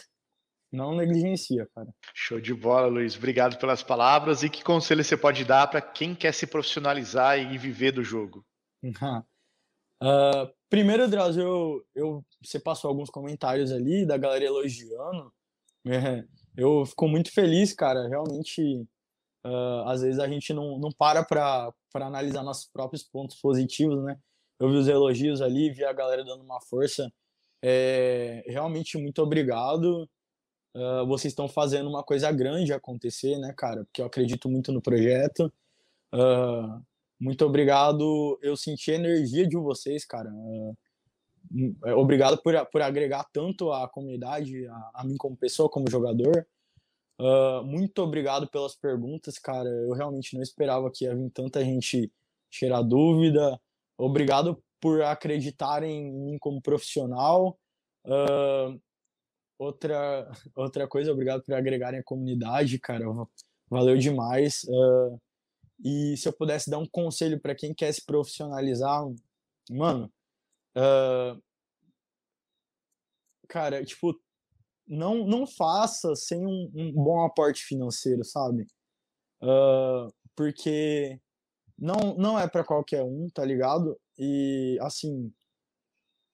não negligencia, cara. Show de bola, Luiz. Obrigado pelas palavras. E que conselho você pode dar para quem quer se profissionalizar e viver do jogo? uh, (laughs) primeiro, Drauzio, eu, eu, você passou alguns comentários ali da galera elogiando. É, eu fico muito feliz, cara. Realmente, uh, às vezes a gente não, não para para analisar nossos próprios pontos positivos, né? Eu vi os elogios ali, vi a galera dando uma força. É, realmente, muito obrigado uh, vocês estão fazendo uma coisa grande acontecer, né, cara? Porque eu acredito muito no projeto. Uh, muito obrigado. Eu senti a energia de vocês, cara. Uh, obrigado por, por agregar tanto a comunidade, a, a mim como pessoa, como jogador. Uh, muito obrigado pelas perguntas, cara. Eu realmente não esperava que ia vir tanta gente tirar dúvida. Obrigado por acreditarem em mim como profissional. Uh, Outra, outra coisa, obrigado por agregarem a comunidade, cara. Valeu demais. Uh, e se eu pudesse dar um conselho para quem quer se profissionalizar, mano, cara, tipo, não, não faça sem um, um bom aporte financeiro, sabe? Uh, porque não, não é para qualquer um, tá ligado? E assim,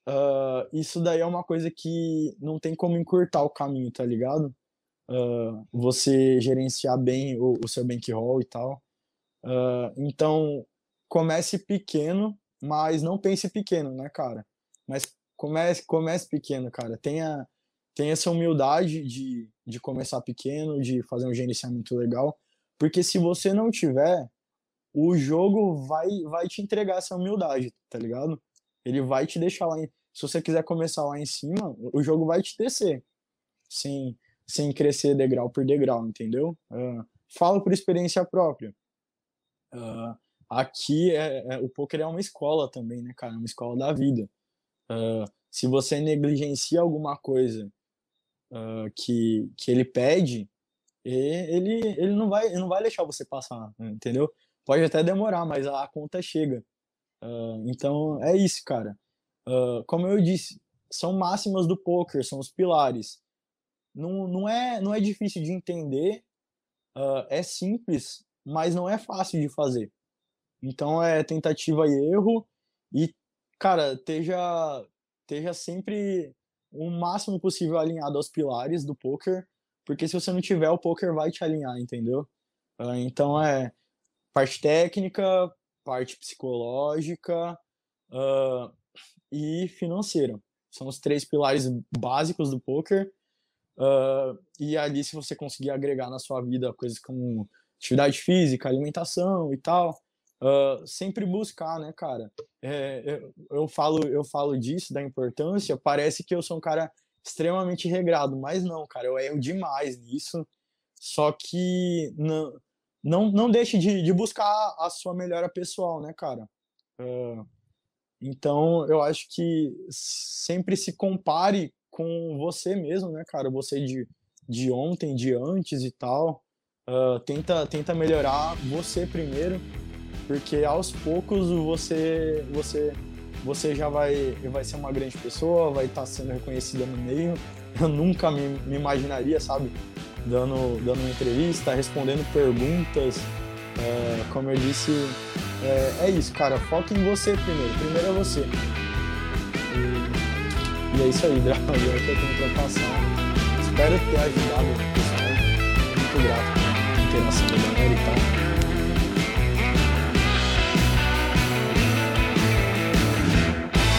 Uh, isso daí é uma coisa que não tem como encurtar o caminho, tá ligado? Uh, você gerenciar bem o, o seu bankroll e tal. Então, comece pequeno, mas não pense pequeno, né, cara? Mas comece, comece pequeno, cara. Tenha, tem essa humildade de, de começar pequeno, de fazer um gerenciamento legal, porque se você não tiver, o jogo vai, vai te entregar essa humildade, tá ligado? Ele vai te deixar lá. Em, se você quiser começar lá em cima, o jogo vai te descer, sem, sem crescer degrau por degrau, entendeu? Uh, falo por experiência própria. Uh, aqui é, é, o poker é uma escola também, né, cara? É uma escola da vida. Uh, se você negligencia alguma coisa uh, que, que ele pede, ele, ele, não vai, ele não vai deixar você passar, entendeu? Pode até demorar, mas a conta chega. Uh, então é isso, cara. como eu disse, são máximas do poker, são os pilares. Não, não, é, não é difícil de entender, é simples, mas não é fácil de fazer. Então é tentativa e erro e, cara, esteja, esteja sempre o máximo possível alinhado aos pilares do poker, porque se você não tiver, o poker vai te alinhar, entendeu? Uh, então é parte técnica, parte psicológica uh, e financeira. São os três pilares básicos do poker. Uh, e ali, se você conseguir agregar na sua vida coisas como atividade física, alimentação e tal, uh, sempre buscar, né, cara? É, eu, eu, falo, eu falo disso, da importância, parece que eu sou um cara extremamente regrado, mas não, cara, eu erro demais nisso. Só que não, não, não deixe de, de buscar a sua melhora pessoal, né, cara? Uh, então, eu acho que sempre se compare com você mesmo, né, cara? Você de, de ontem, de antes e tal. Uh, tenta, tenta melhorar você primeiro porque aos poucos você você você já vai vai ser uma grande pessoa, vai estar tá sendo reconhecida no meio. Eu nunca me, me imaginaria, sabe, dando dando uma entrevista, respondendo perguntas. É, como eu disse, é, é, isso, cara. Foca em você primeiro. Primeiro é você. E, e é isso aí, (laughs) Drago. É que eu tenho pra passar. Espero ter ajudado pessoal. Muito grato pela interação da galera e tal.